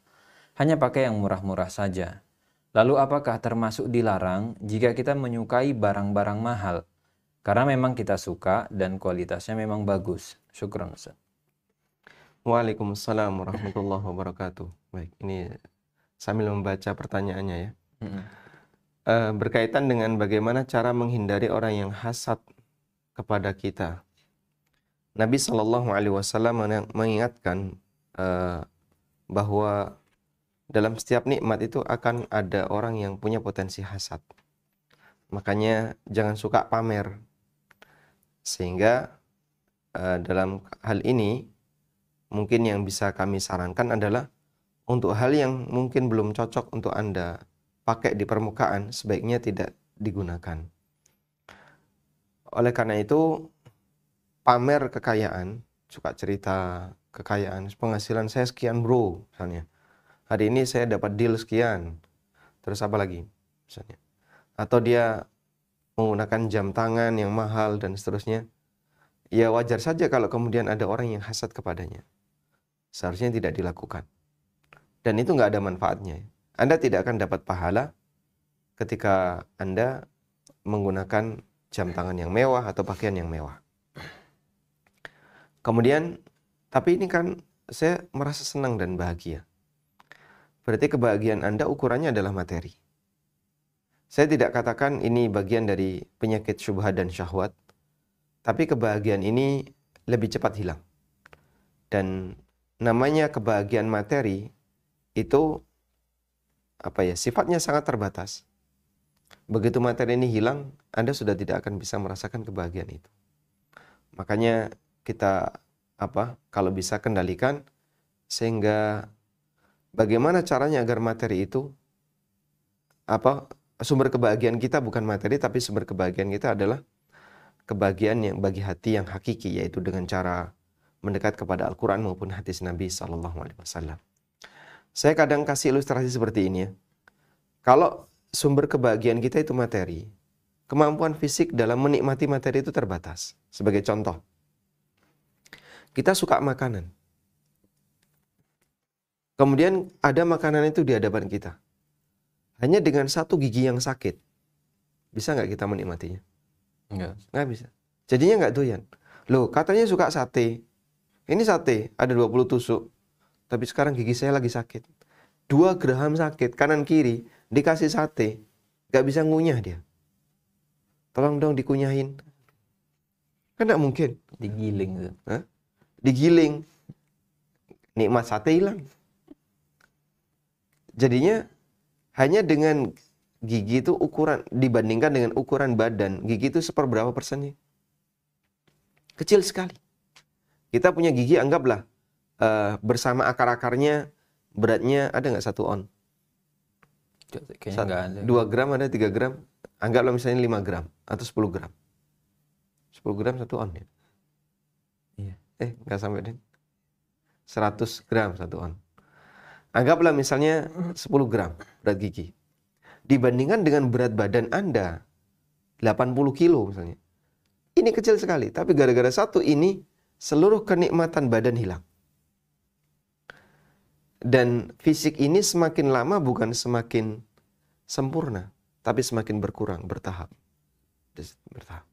Hanya pakai yang murah-murah saja. Lalu apakah termasuk dilarang jika kita menyukai barang-barang mahal? Karena memang kita suka dan kualitasnya memang bagus. Syukran Ustaz. Waalaikumsalam warahmatullahi wabarakatuh. Baik, ini sambil membaca pertanyaannya ya. Hmm. Uh, berkaitan dengan bagaimana cara menghindari orang yang hasad kepada kita. Nabi Shallallahu Alaihi Wasallam mengingatkan uh, bahwa dalam setiap nikmat itu akan ada orang yang punya potensi hasad. Makanya jangan suka pamer. Sehingga uh, dalam hal ini mungkin yang bisa kami sarankan adalah untuk hal yang mungkin belum cocok untuk Anda pakai di permukaan sebaiknya tidak digunakan. Oleh karena itu pamer kekayaan, suka cerita kekayaan, penghasilan saya sekian bro misalnya. Hari ini saya dapat deal sekian. Terus apa lagi misalnya? Atau dia menggunakan jam tangan yang mahal dan seterusnya, ya wajar saja kalau kemudian ada orang yang hasad kepadanya. Seharusnya tidak dilakukan. Dan itu nggak ada manfaatnya. Anda tidak akan dapat pahala ketika Anda menggunakan jam tangan yang mewah atau pakaian yang mewah. Kemudian, tapi ini kan saya merasa senang dan bahagia. Berarti kebahagiaan Anda ukurannya adalah materi. Saya tidak katakan ini bagian dari penyakit syubhat dan syahwat, tapi kebahagiaan ini lebih cepat hilang. Dan namanya kebahagiaan materi itu apa ya sifatnya sangat terbatas. Begitu materi ini hilang, Anda sudah tidak akan bisa merasakan kebahagiaan itu. Makanya kita apa kalau bisa kendalikan sehingga bagaimana caranya agar materi itu apa sumber kebahagiaan kita bukan materi tapi sumber kebahagiaan kita adalah kebahagiaan yang bagi hati yang hakiki yaitu dengan cara mendekat kepada Al-Quran maupun hadis Nabi Sallallahu Alaihi Wasallam. Saya kadang kasih ilustrasi seperti ini ya. Kalau sumber kebahagiaan kita itu materi, kemampuan fisik dalam menikmati materi itu terbatas. Sebagai contoh, kita suka makanan. Kemudian ada makanan itu di hadapan kita hanya dengan satu gigi yang sakit, bisa nggak kita menikmatinya? Enggak. Nggak bisa. Jadinya nggak doyan. Loh, katanya suka sate. Ini sate, ada 20 tusuk. Tapi sekarang gigi saya lagi sakit. Dua gram sakit, kanan kiri, dikasih sate. Nggak bisa ngunyah dia. Tolong dong dikunyahin. Kan nggak mungkin. Digiling. Hah? Digiling. Nikmat sate hilang. Jadinya hanya dengan gigi itu ukuran dibandingkan dengan ukuran badan, gigi itu seperberapa persennya? Kecil sekali. Kita punya gigi anggaplah uh, bersama akar-akarnya beratnya ada nggak satu on? Dua gram ada tiga gram. Anggaplah misalnya lima gram atau sepuluh gram. Sepuluh gram satu on ya? Iya. Eh nggak sampai deh. Seratus gram satu on. Anggaplah misalnya 10 gram berat gigi. Dibandingkan dengan berat badan Anda 80 kilo misalnya. Ini kecil sekali, tapi gara-gara satu ini seluruh kenikmatan badan hilang. Dan fisik ini semakin lama bukan semakin sempurna, tapi semakin berkurang, bertahap. Bertahap.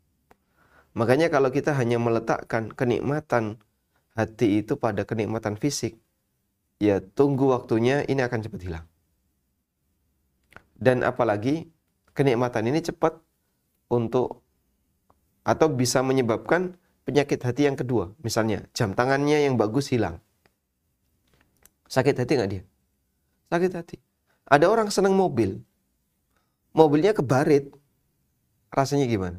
Makanya kalau kita hanya meletakkan kenikmatan hati itu pada kenikmatan fisik, ya tunggu waktunya ini akan cepat hilang. Dan apalagi kenikmatan ini cepat untuk atau bisa menyebabkan penyakit hati yang kedua. Misalnya, jam tangannya yang bagus hilang. Sakit hati nggak dia? Sakit hati. Ada orang senang mobil. Mobilnya kebarit. Rasanya gimana?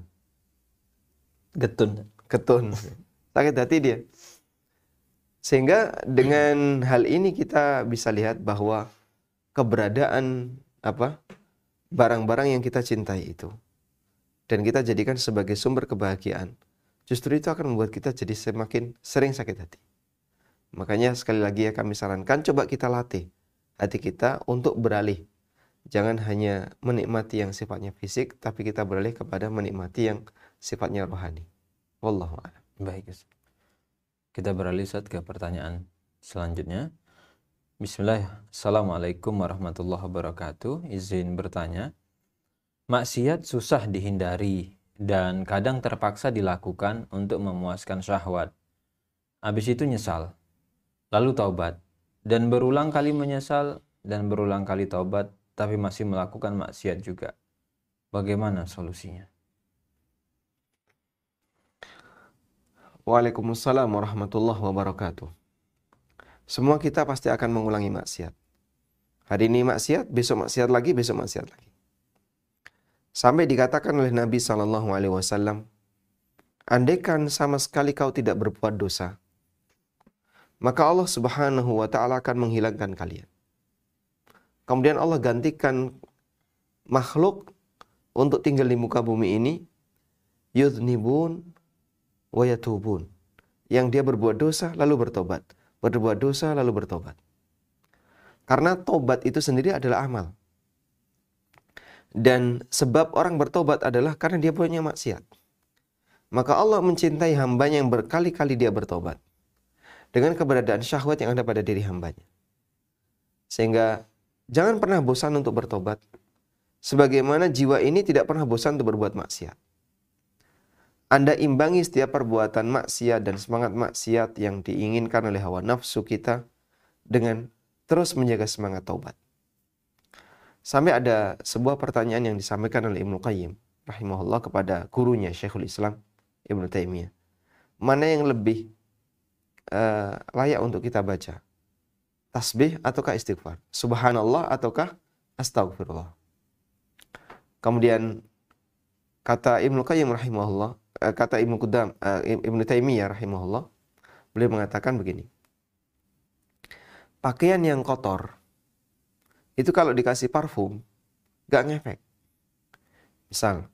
Getun. Getun. Sakit hati dia. Sehingga dengan hal ini kita bisa lihat bahwa keberadaan apa barang-barang yang kita cintai itu dan kita jadikan sebagai sumber kebahagiaan, justru itu akan membuat kita jadi semakin sering sakit hati. Makanya sekali lagi ya kami sarankan coba kita latih hati kita untuk beralih. Jangan hanya menikmati yang sifatnya fisik, tapi kita beralih kepada menikmati yang sifatnya rohani. Wallahu a'lam. Baik, Ustaz. Kita beralih saat ke pertanyaan selanjutnya. Bismillah, Assalamualaikum warahmatullahi wabarakatuh. Izin bertanya, maksiat susah dihindari dan kadang terpaksa dilakukan untuk memuaskan syahwat. Habis itu nyesal, lalu taubat, dan berulang kali menyesal dan berulang kali taubat, tapi masih melakukan maksiat juga. Bagaimana solusinya? Waalaikumsalam warahmatullahi wabarakatuh. Semua kita pasti akan mengulangi maksiat. Hari ini maksiat, besok maksiat lagi, besok maksiat lagi. Sampai dikatakan oleh Nabi Shallallahu Alaihi Wasallam, andaikan sama sekali kau tidak berbuat dosa, maka Allah Subhanahu Wa Taala akan menghilangkan kalian. Kemudian Allah gantikan makhluk untuk tinggal di muka bumi ini, yudnibun wayatubun. Yang dia berbuat dosa lalu bertobat. Berbuat dosa lalu bertobat. Karena tobat itu sendiri adalah amal. Dan sebab orang bertobat adalah karena dia punya maksiat. Maka Allah mencintai hambanya yang berkali-kali dia bertobat. Dengan keberadaan syahwat yang ada pada diri hambanya. Sehingga jangan pernah bosan untuk bertobat. Sebagaimana jiwa ini tidak pernah bosan untuk berbuat maksiat. Anda imbangi setiap perbuatan maksiat dan semangat maksiat yang diinginkan oleh hawa nafsu kita dengan terus menjaga semangat taubat. Sampai ada sebuah pertanyaan yang disampaikan oleh Ibnu Qayyim rahimahullah kepada gurunya Syekhul Islam Ibnu Taimiyah. Mana yang lebih uh, layak untuk kita baca? Tasbih ataukah istighfar? Subhanallah ataukah astagfirullah? Kemudian kata Ibnu Qayyim rahimahullah, kata Ibnu Qudam uh, Ibnu Taimiyah rahimahullah beliau mengatakan begini. Pakaian yang kotor itu kalau dikasih parfum gak ngefek. Misal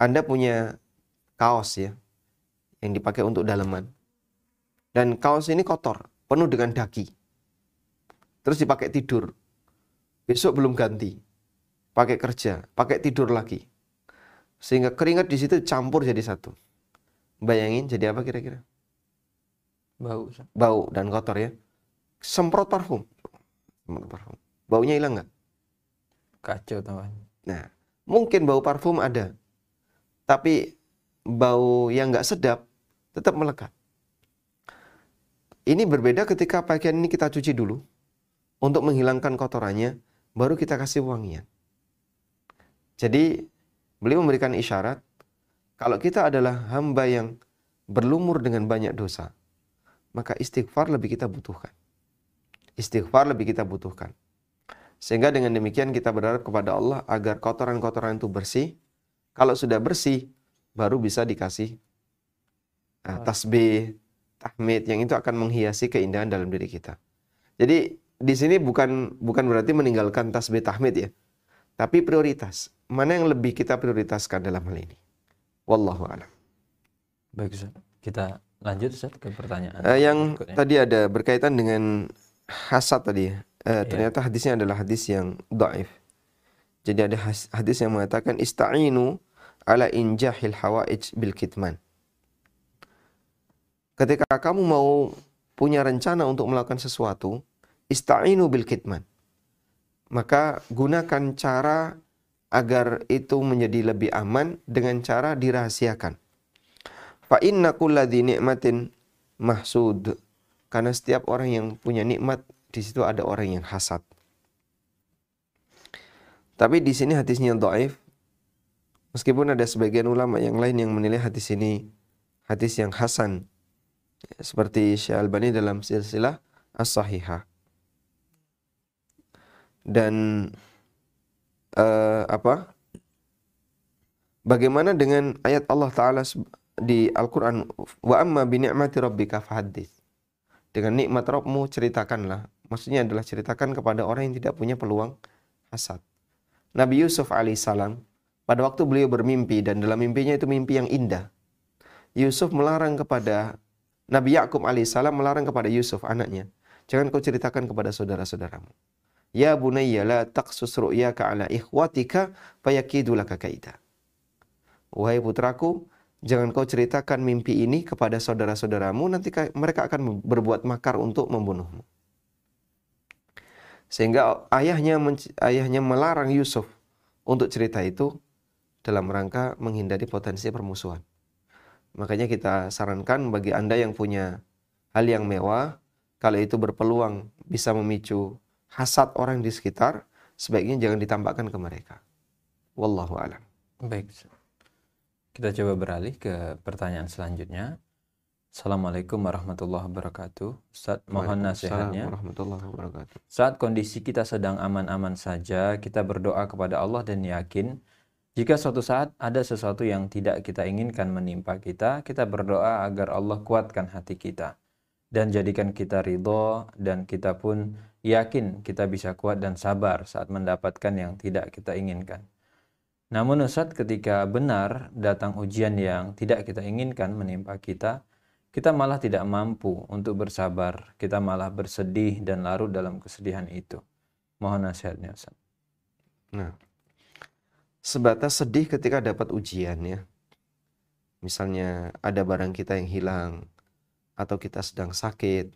Anda punya kaos ya yang dipakai untuk daleman. Dan kaos ini kotor penuh dengan daki. Terus dipakai tidur. Besok belum ganti. Pakai kerja pakai tidur lagi sehingga keringat di situ campur jadi satu. Bayangin jadi apa kira-kira? Bau. Bau dan kotor ya. Semprot parfum. Semprot parfum. Baunya hilang nggak? Kacau teman. Nah, mungkin bau parfum ada. Tapi bau yang nggak sedap tetap melekat. Ini berbeda ketika pakaian ini kita cuci dulu. Untuk menghilangkan kotorannya, baru kita kasih wangian. Jadi Beliau memberikan isyarat, kalau kita adalah hamba yang berlumur dengan banyak dosa, maka istighfar lebih kita butuhkan. Istighfar lebih kita butuhkan. Sehingga dengan demikian kita berharap kepada Allah agar kotoran-kotoran itu bersih. Kalau sudah bersih, baru bisa dikasih uh, tasbih, tahmid yang itu akan menghiasi keindahan dalam diri kita. Jadi di sini bukan bukan berarti meninggalkan tasbih tahmid ya. Tapi prioritas mana yang lebih kita prioritaskan dalam hal ini? Wallahu a'lam. Baik, Ustaz. Kita lanjut Ustaz ke pertanyaan. Uh, yang berikutnya. tadi ada berkaitan dengan hasad tadi. Uh, ternyata hadisnya adalah hadis yang dhaif. Jadi ada hadis yang mengatakan ista'inu ala injahil hawaij bil kitman. Ketika kamu mau punya rencana untuk melakukan sesuatu, ista'inu bil kitman. Maka gunakan cara agar itu menjadi lebih aman dengan cara dirahasiakan. Fa inna kulladzi ni'matin mahsud. Karena setiap orang yang punya nikmat di situ ada orang yang hasad. Tapi di sini hadisnya dhaif. Meskipun ada sebagian ulama yang lain yang menilai hadis ini hadis yang hasan seperti Syekh Albani dalam silsilah as-sahihah. Dan uh, apa? Bagaimana dengan ayat Allah taala di Al-Qur'an wa amma bi ni'mati rabbika fahaddits. Dengan nikmat Rabbmu ceritakanlah. Maksudnya adalah ceritakan kepada orang yang tidak punya peluang hasad. Nabi Yusuf alaihissalam pada waktu beliau bermimpi dan dalam mimpinya itu mimpi yang indah. Yusuf melarang kepada Nabi Yakub alaihissalam melarang kepada Yusuf anaknya, jangan kau ceritakan kepada saudara-saudaramu. Ya bunayya la taqsus ru'yaka ala ikhwatika fayakidu laka kaida. Wahai putraku, jangan kau ceritakan mimpi ini kepada saudara-saudaramu, nanti mereka akan berbuat makar untuk membunuhmu. Sehingga ayahnya ayahnya melarang Yusuf untuk cerita itu dalam rangka menghindari potensi permusuhan. Makanya kita sarankan bagi Anda yang punya hal yang mewah, kalau itu berpeluang bisa memicu hasad orang di sekitar, sebaiknya jangan ditampakkan ke mereka. Wallahu alam. Baik. Kita coba beralih ke pertanyaan selanjutnya. Assalamualaikum warahmatullahi wabarakatuh. Ustaz, mohon nasihatnya. warahmatullahi wabarakatuh. Saat kondisi kita sedang aman-aman saja, kita berdoa kepada Allah dan yakin jika suatu saat ada sesuatu yang tidak kita inginkan menimpa kita, kita berdoa agar Allah kuatkan hati kita dan jadikan kita ridho dan kita pun yakin kita bisa kuat dan sabar saat mendapatkan yang tidak kita inginkan. Namun Ustaz ketika benar datang ujian yang tidak kita inginkan menimpa kita, kita malah tidak mampu untuk bersabar, kita malah bersedih dan larut dalam kesedihan itu. Mohon nasihatnya Ustaz. Nah, sebatas sedih ketika dapat ujian ya. Misalnya ada barang kita yang hilang, atau kita sedang sakit,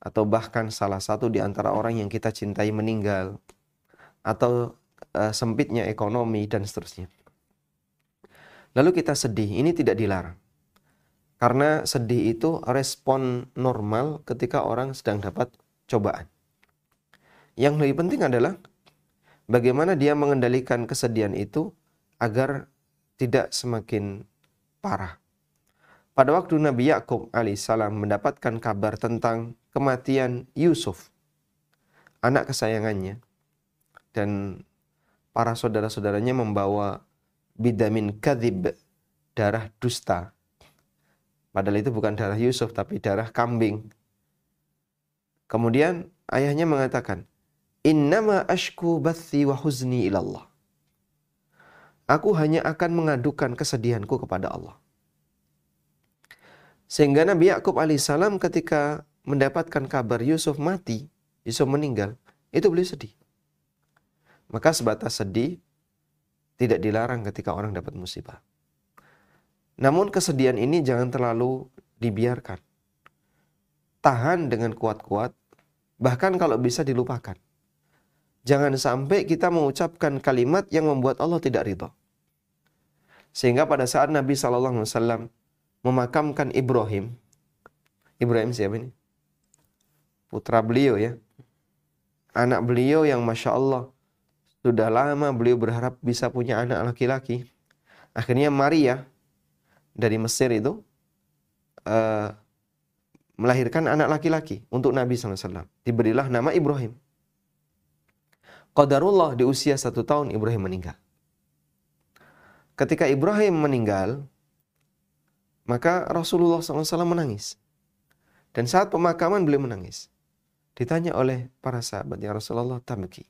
atau bahkan salah satu di antara orang yang kita cintai meninggal, atau uh, sempitnya ekonomi dan seterusnya. Lalu kita sedih, ini tidak dilarang. Karena sedih itu respon normal ketika orang sedang dapat cobaan. Yang lebih penting adalah bagaimana dia mengendalikan kesedihan itu agar tidak semakin parah. Pada waktu Nabi Yakub alaihissalam mendapatkan kabar tentang kematian Yusuf, anak kesayangannya, dan para saudara-saudaranya membawa bidamin kadhib, darah dusta. Padahal itu bukan darah Yusuf, tapi darah kambing. Kemudian ayahnya mengatakan, Innama ashku bathi wa huzni ilallah. Aku hanya akan mengadukan kesedihanku kepada Allah. Sehingga Nabi Yakub alaihissalam ketika mendapatkan kabar Yusuf mati, Yusuf meninggal, itu beliau sedih. Maka sebatas sedih tidak dilarang ketika orang dapat musibah. Namun kesedihan ini jangan terlalu dibiarkan. Tahan dengan kuat-kuat, bahkan kalau bisa dilupakan. Jangan sampai kita mengucapkan kalimat yang membuat Allah tidak ridho. Sehingga pada saat Nabi SAW memakamkan Ibrahim. Ibrahim siapa ini? Putra beliau ya. Anak beliau yang Masya Allah sudah lama beliau berharap bisa punya anak laki-laki. Akhirnya Maria dari Mesir itu uh, melahirkan anak laki-laki untuk Nabi SAW. Diberilah nama Ibrahim. Qadarullah di usia satu tahun Ibrahim meninggal. Ketika Ibrahim meninggal, maka Rasulullah SAW menangis. Dan saat pemakaman beliau menangis. Ditanya oleh para sahabat, Ya Rasulullah tamki.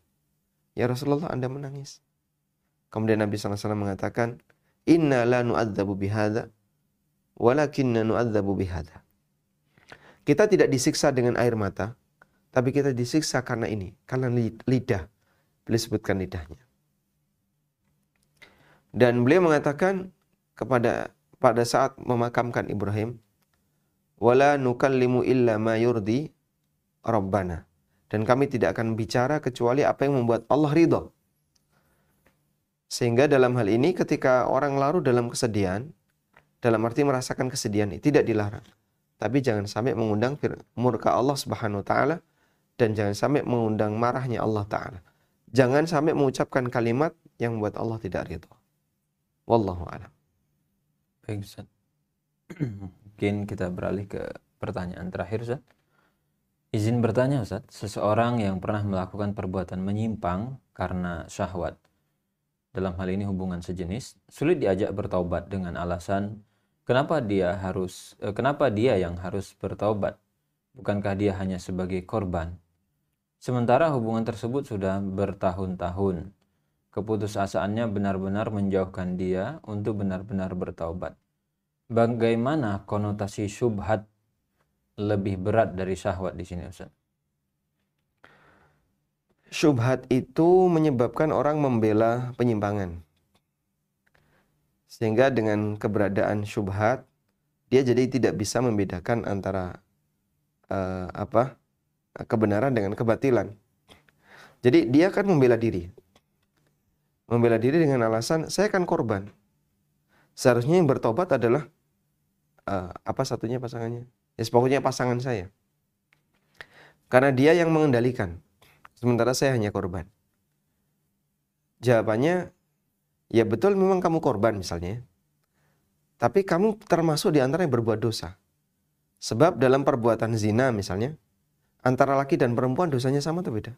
Ya Rasulullah Anda menangis. Kemudian Nabi SAW mengatakan, Inna la nu'adzabu bihada, walakinna nu'adzabu bihada. Kita tidak disiksa dengan air mata, tapi kita disiksa karena ini, karena lidah. Beliau sebutkan lidahnya. Dan beliau mengatakan kepada pada saat memakamkan Ibrahim, wala nukallimu illa ma yurdi rabbana. Dan kami tidak akan bicara kecuali apa yang membuat Allah ridho. Sehingga dalam hal ini ketika orang larut dalam kesedihan, dalam arti merasakan kesedihan tidak dilarang. Tapi jangan sampai mengundang murka Allah Subhanahu wa taala dan jangan sampai mengundang marahnya Allah taala. Jangan sampai mengucapkan kalimat yang membuat Allah tidak ridho. Wallahu a'lam. Baik Ustaz. Mungkin kita beralih ke pertanyaan terakhir Ustaz. Izin bertanya Ustaz, seseorang yang pernah melakukan perbuatan menyimpang karena syahwat, dalam hal ini hubungan sejenis, sulit diajak bertaubat dengan alasan kenapa dia harus eh, kenapa dia yang harus bertaubat? Bukankah dia hanya sebagai korban? Sementara hubungan tersebut sudah bertahun-tahun. Keputusasaannya benar-benar menjauhkan dia untuk benar-benar bertaubat. Bagaimana konotasi syubhat lebih berat dari syahwat di sini Ustaz? Syubhat itu menyebabkan orang membela penyimpangan. Sehingga dengan keberadaan syubhat, dia jadi tidak bisa membedakan antara uh, apa kebenaran dengan kebatilan. Jadi dia akan membela diri. Membela diri dengan alasan saya akan korban. Seharusnya yang bertobat adalah uh, apa satunya pasangannya? Ya pokoknya pasangan saya. Karena dia yang mengendalikan sementara saya hanya korban? Jawabannya, ya betul memang kamu korban misalnya. Tapi kamu termasuk di antara yang berbuat dosa. Sebab dalam perbuatan zina misalnya, antara laki dan perempuan dosanya sama atau beda?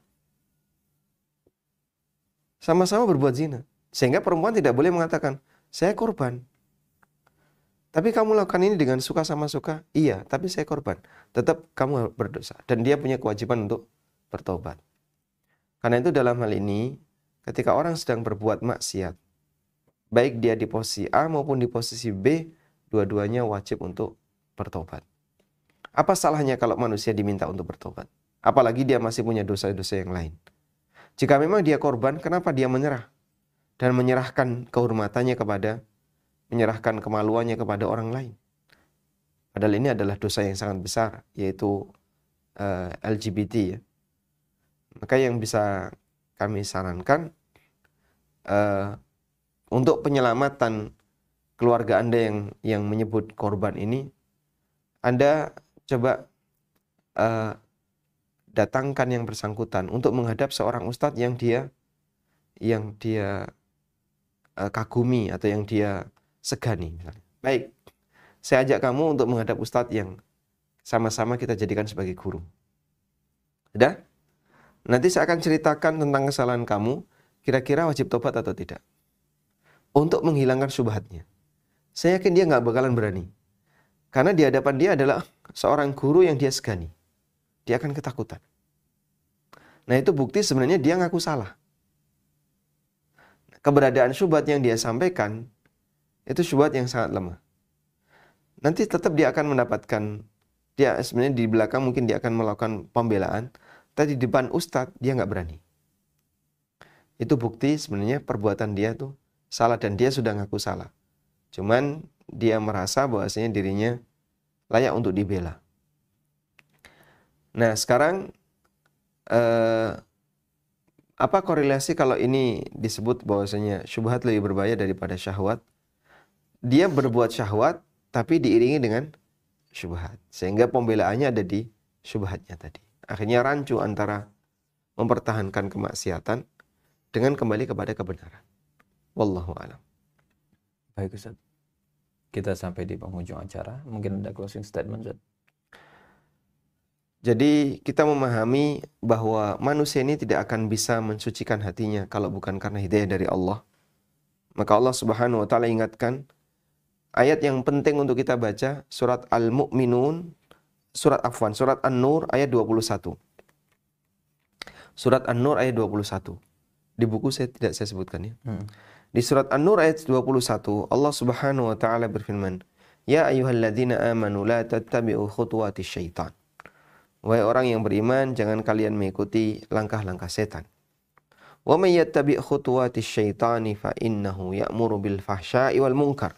Sama-sama berbuat zina. Sehingga perempuan tidak boleh mengatakan, saya korban. Tapi kamu lakukan ini dengan suka sama suka? Iya, tapi saya korban. Tetap kamu berdosa. Dan dia punya kewajiban untuk bertobat. Karena itu dalam hal ini, ketika orang sedang berbuat maksiat, baik dia di posisi A maupun di posisi B, dua-duanya wajib untuk bertobat. Apa salahnya kalau manusia diminta untuk bertobat? Apalagi dia masih punya dosa-dosa yang lain. Jika memang dia korban, kenapa dia menyerah? Dan menyerahkan kehormatannya kepada, menyerahkan kemaluannya kepada orang lain. Padahal ini adalah dosa yang sangat besar, yaitu uh, eh, LGBT ya. Maka yang bisa kami sarankan uh, untuk penyelamatan keluarga Anda yang yang menyebut korban ini, Anda coba uh, datangkan yang bersangkutan untuk menghadap seorang ustadz yang dia yang dia uh, kagumi atau yang dia segani misalnya. Baik, saya ajak kamu untuk menghadap ustadz yang sama-sama kita jadikan sebagai guru. Sudah? Nanti saya akan ceritakan tentang kesalahan kamu, kira-kira wajib tobat atau tidak. Untuk menghilangkan subhatnya. Saya yakin dia nggak bakalan berani. Karena di hadapan dia adalah seorang guru yang dia segani. Dia akan ketakutan. Nah itu bukti sebenarnya dia ngaku salah. Keberadaan syubhat yang dia sampaikan, itu syubhat yang sangat lemah. Nanti tetap dia akan mendapatkan, dia sebenarnya di belakang mungkin dia akan melakukan pembelaan, Tadi di depan ustadz dia nggak berani. Itu bukti sebenarnya perbuatan dia tuh salah dan dia sudah ngaku salah. Cuman dia merasa bahwasanya dirinya layak untuk dibela. Nah sekarang eh, apa korelasi kalau ini disebut bahwasanya syubhat lebih berbahaya daripada syahwat? Dia berbuat syahwat tapi diiringi dengan syubhat. Sehingga pembelaannya ada di syubhatnya tadi. Akhirnya rancu antara mempertahankan kemaksiatan dengan kembali kepada kebenaran. Wallahu a'lam. Baik Ustaz. Kita sampai di penghujung acara. Mungkin ada closing statement Ustaz. Jadi kita memahami bahwa manusia ini tidak akan bisa mensucikan hatinya kalau bukan karena hidayah dari Allah. Maka Allah Subhanahu wa taala ingatkan ayat yang penting untuk kita baca surat Al-Mu'minun surat Afwan, surat An-Nur ayat 21. Surat An-Nur ayat 21. Di buku saya tidak saya sebutkan ya. Hmm. Di surat An-Nur ayat 21, Allah Subhanahu wa taala berfirman, "Ya ayyuhalladzina amanu la tattabi'u khutuwatis syaitan." Wahai orang yang beriman, jangan kalian mengikuti langkah-langkah setan. Wa may yattabi' khutuwatis syaitani fa innahu ya'muru bil fahsya'i wal munkar.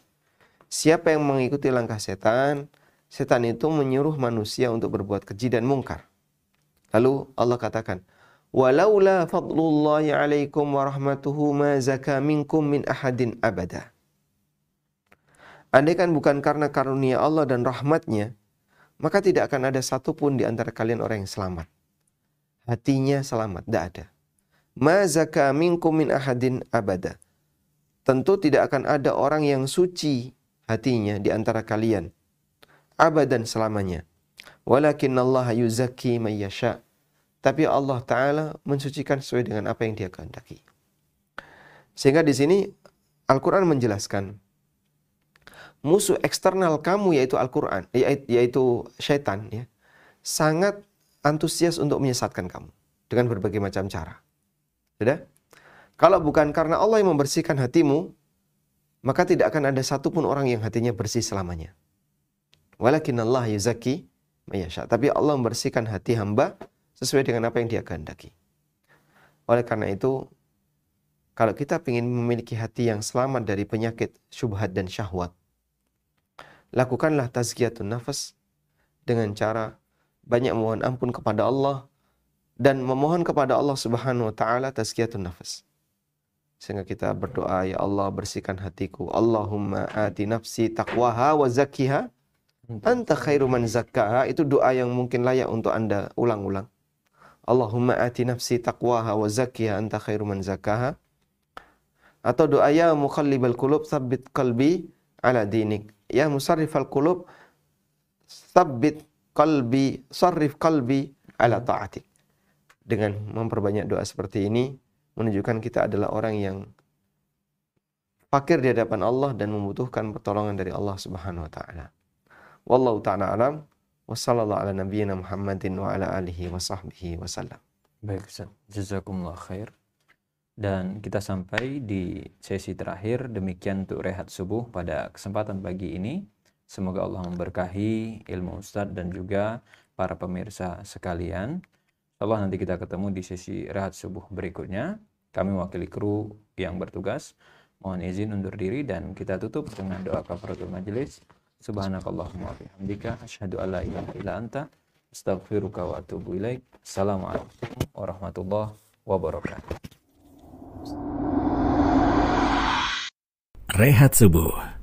Siapa yang mengikuti langkah setan, setan itu menyuruh manusia untuk berbuat keji dan mungkar. Lalu Allah katakan, "Walaula fadlullahi 'alaikum wa rahmatuhu ma zaka minkum min ahadin abada." Andaikan bukan karena karunia Allah dan rahmatnya, maka tidak akan ada satupun di antara kalian orang yang selamat. Hatinya selamat, tidak ada. Ma zaka minkum min ahadin abada. Tentu tidak akan ada orang yang suci hatinya di antara kalian abadan selamanya. Walakin Allah yuzakki man yasha. Tapi Allah Ta'ala mensucikan sesuai dengan apa yang dia kehendaki. Sehingga di sini Al-Quran menjelaskan musuh eksternal kamu yaitu Al-Quran, yaitu syaitan ya, sangat antusias untuk menyesatkan kamu dengan berbagai macam cara. Sudah? Kalau bukan karena Allah yang membersihkan hatimu, maka tidak akan ada satupun orang yang hatinya bersih selamanya. Walakin Allah yuzaki mayasha. Tapi Allah membersihkan hati hamba sesuai dengan apa yang dia kehendaki. Oleh karena itu, kalau kita ingin memiliki hati yang selamat dari penyakit syubhat dan syahwat, lakukanlah tazkiyatun nafas dengan cara banyak mohon ampun kepada Allah dan memohon kepada Allah Subhanahu wa taala tazkiyatun nafas. Sehingga kita berdoa, ya Allah bersihkan hatiku. Allahumma ati nafsi taqwaha wa zakkiha anta khairu man zakkaha. Itu doa yang mungkin layak untuk Anda ulang-ulang. Allahumma ati nafsi taqwaha wa zakkiha anta khairu man zakkaha. Atau doa ya muqallibal qulub tsabbit qalbi ala dinik. Ya musarrifal qulub tsabbit qalbi sarrif qalbi ala ta'atik. Dengan memperbanyak doa seperti ini menunjukkan kita adalah orang yang fakir di hadapan Allah dan membutuhkan pertolongan dari Allah Subhanahu wa taala. Wallahu taala alam wa sallallahu ala nabiyyina Muhammadin wa ala alihi wa sahbihi wasallam. Baik Ustaz, jazakumullah khair. Dan kita sampai di sesi terakhir. Demikian untuk rehat subuh pada kesempatan pagi ini. Semoga Allah memberkahi ilmu Ustaz dan juga para pemirsa sekalian. Allah nanti kita ketemu di sesi rehat subuh berikutnya. Kami mewakili kru yang bertugas. Mohon izin undur diri dan kita tutup dengan doa kafaratul majelis. Subhanakallahumma wa bihamdika asyhadu an la ilaha illa anta astaghfiruka wa atubu ilaik. Assalamualaikum warahmatullahi wabarakatuh. Rehat Subuh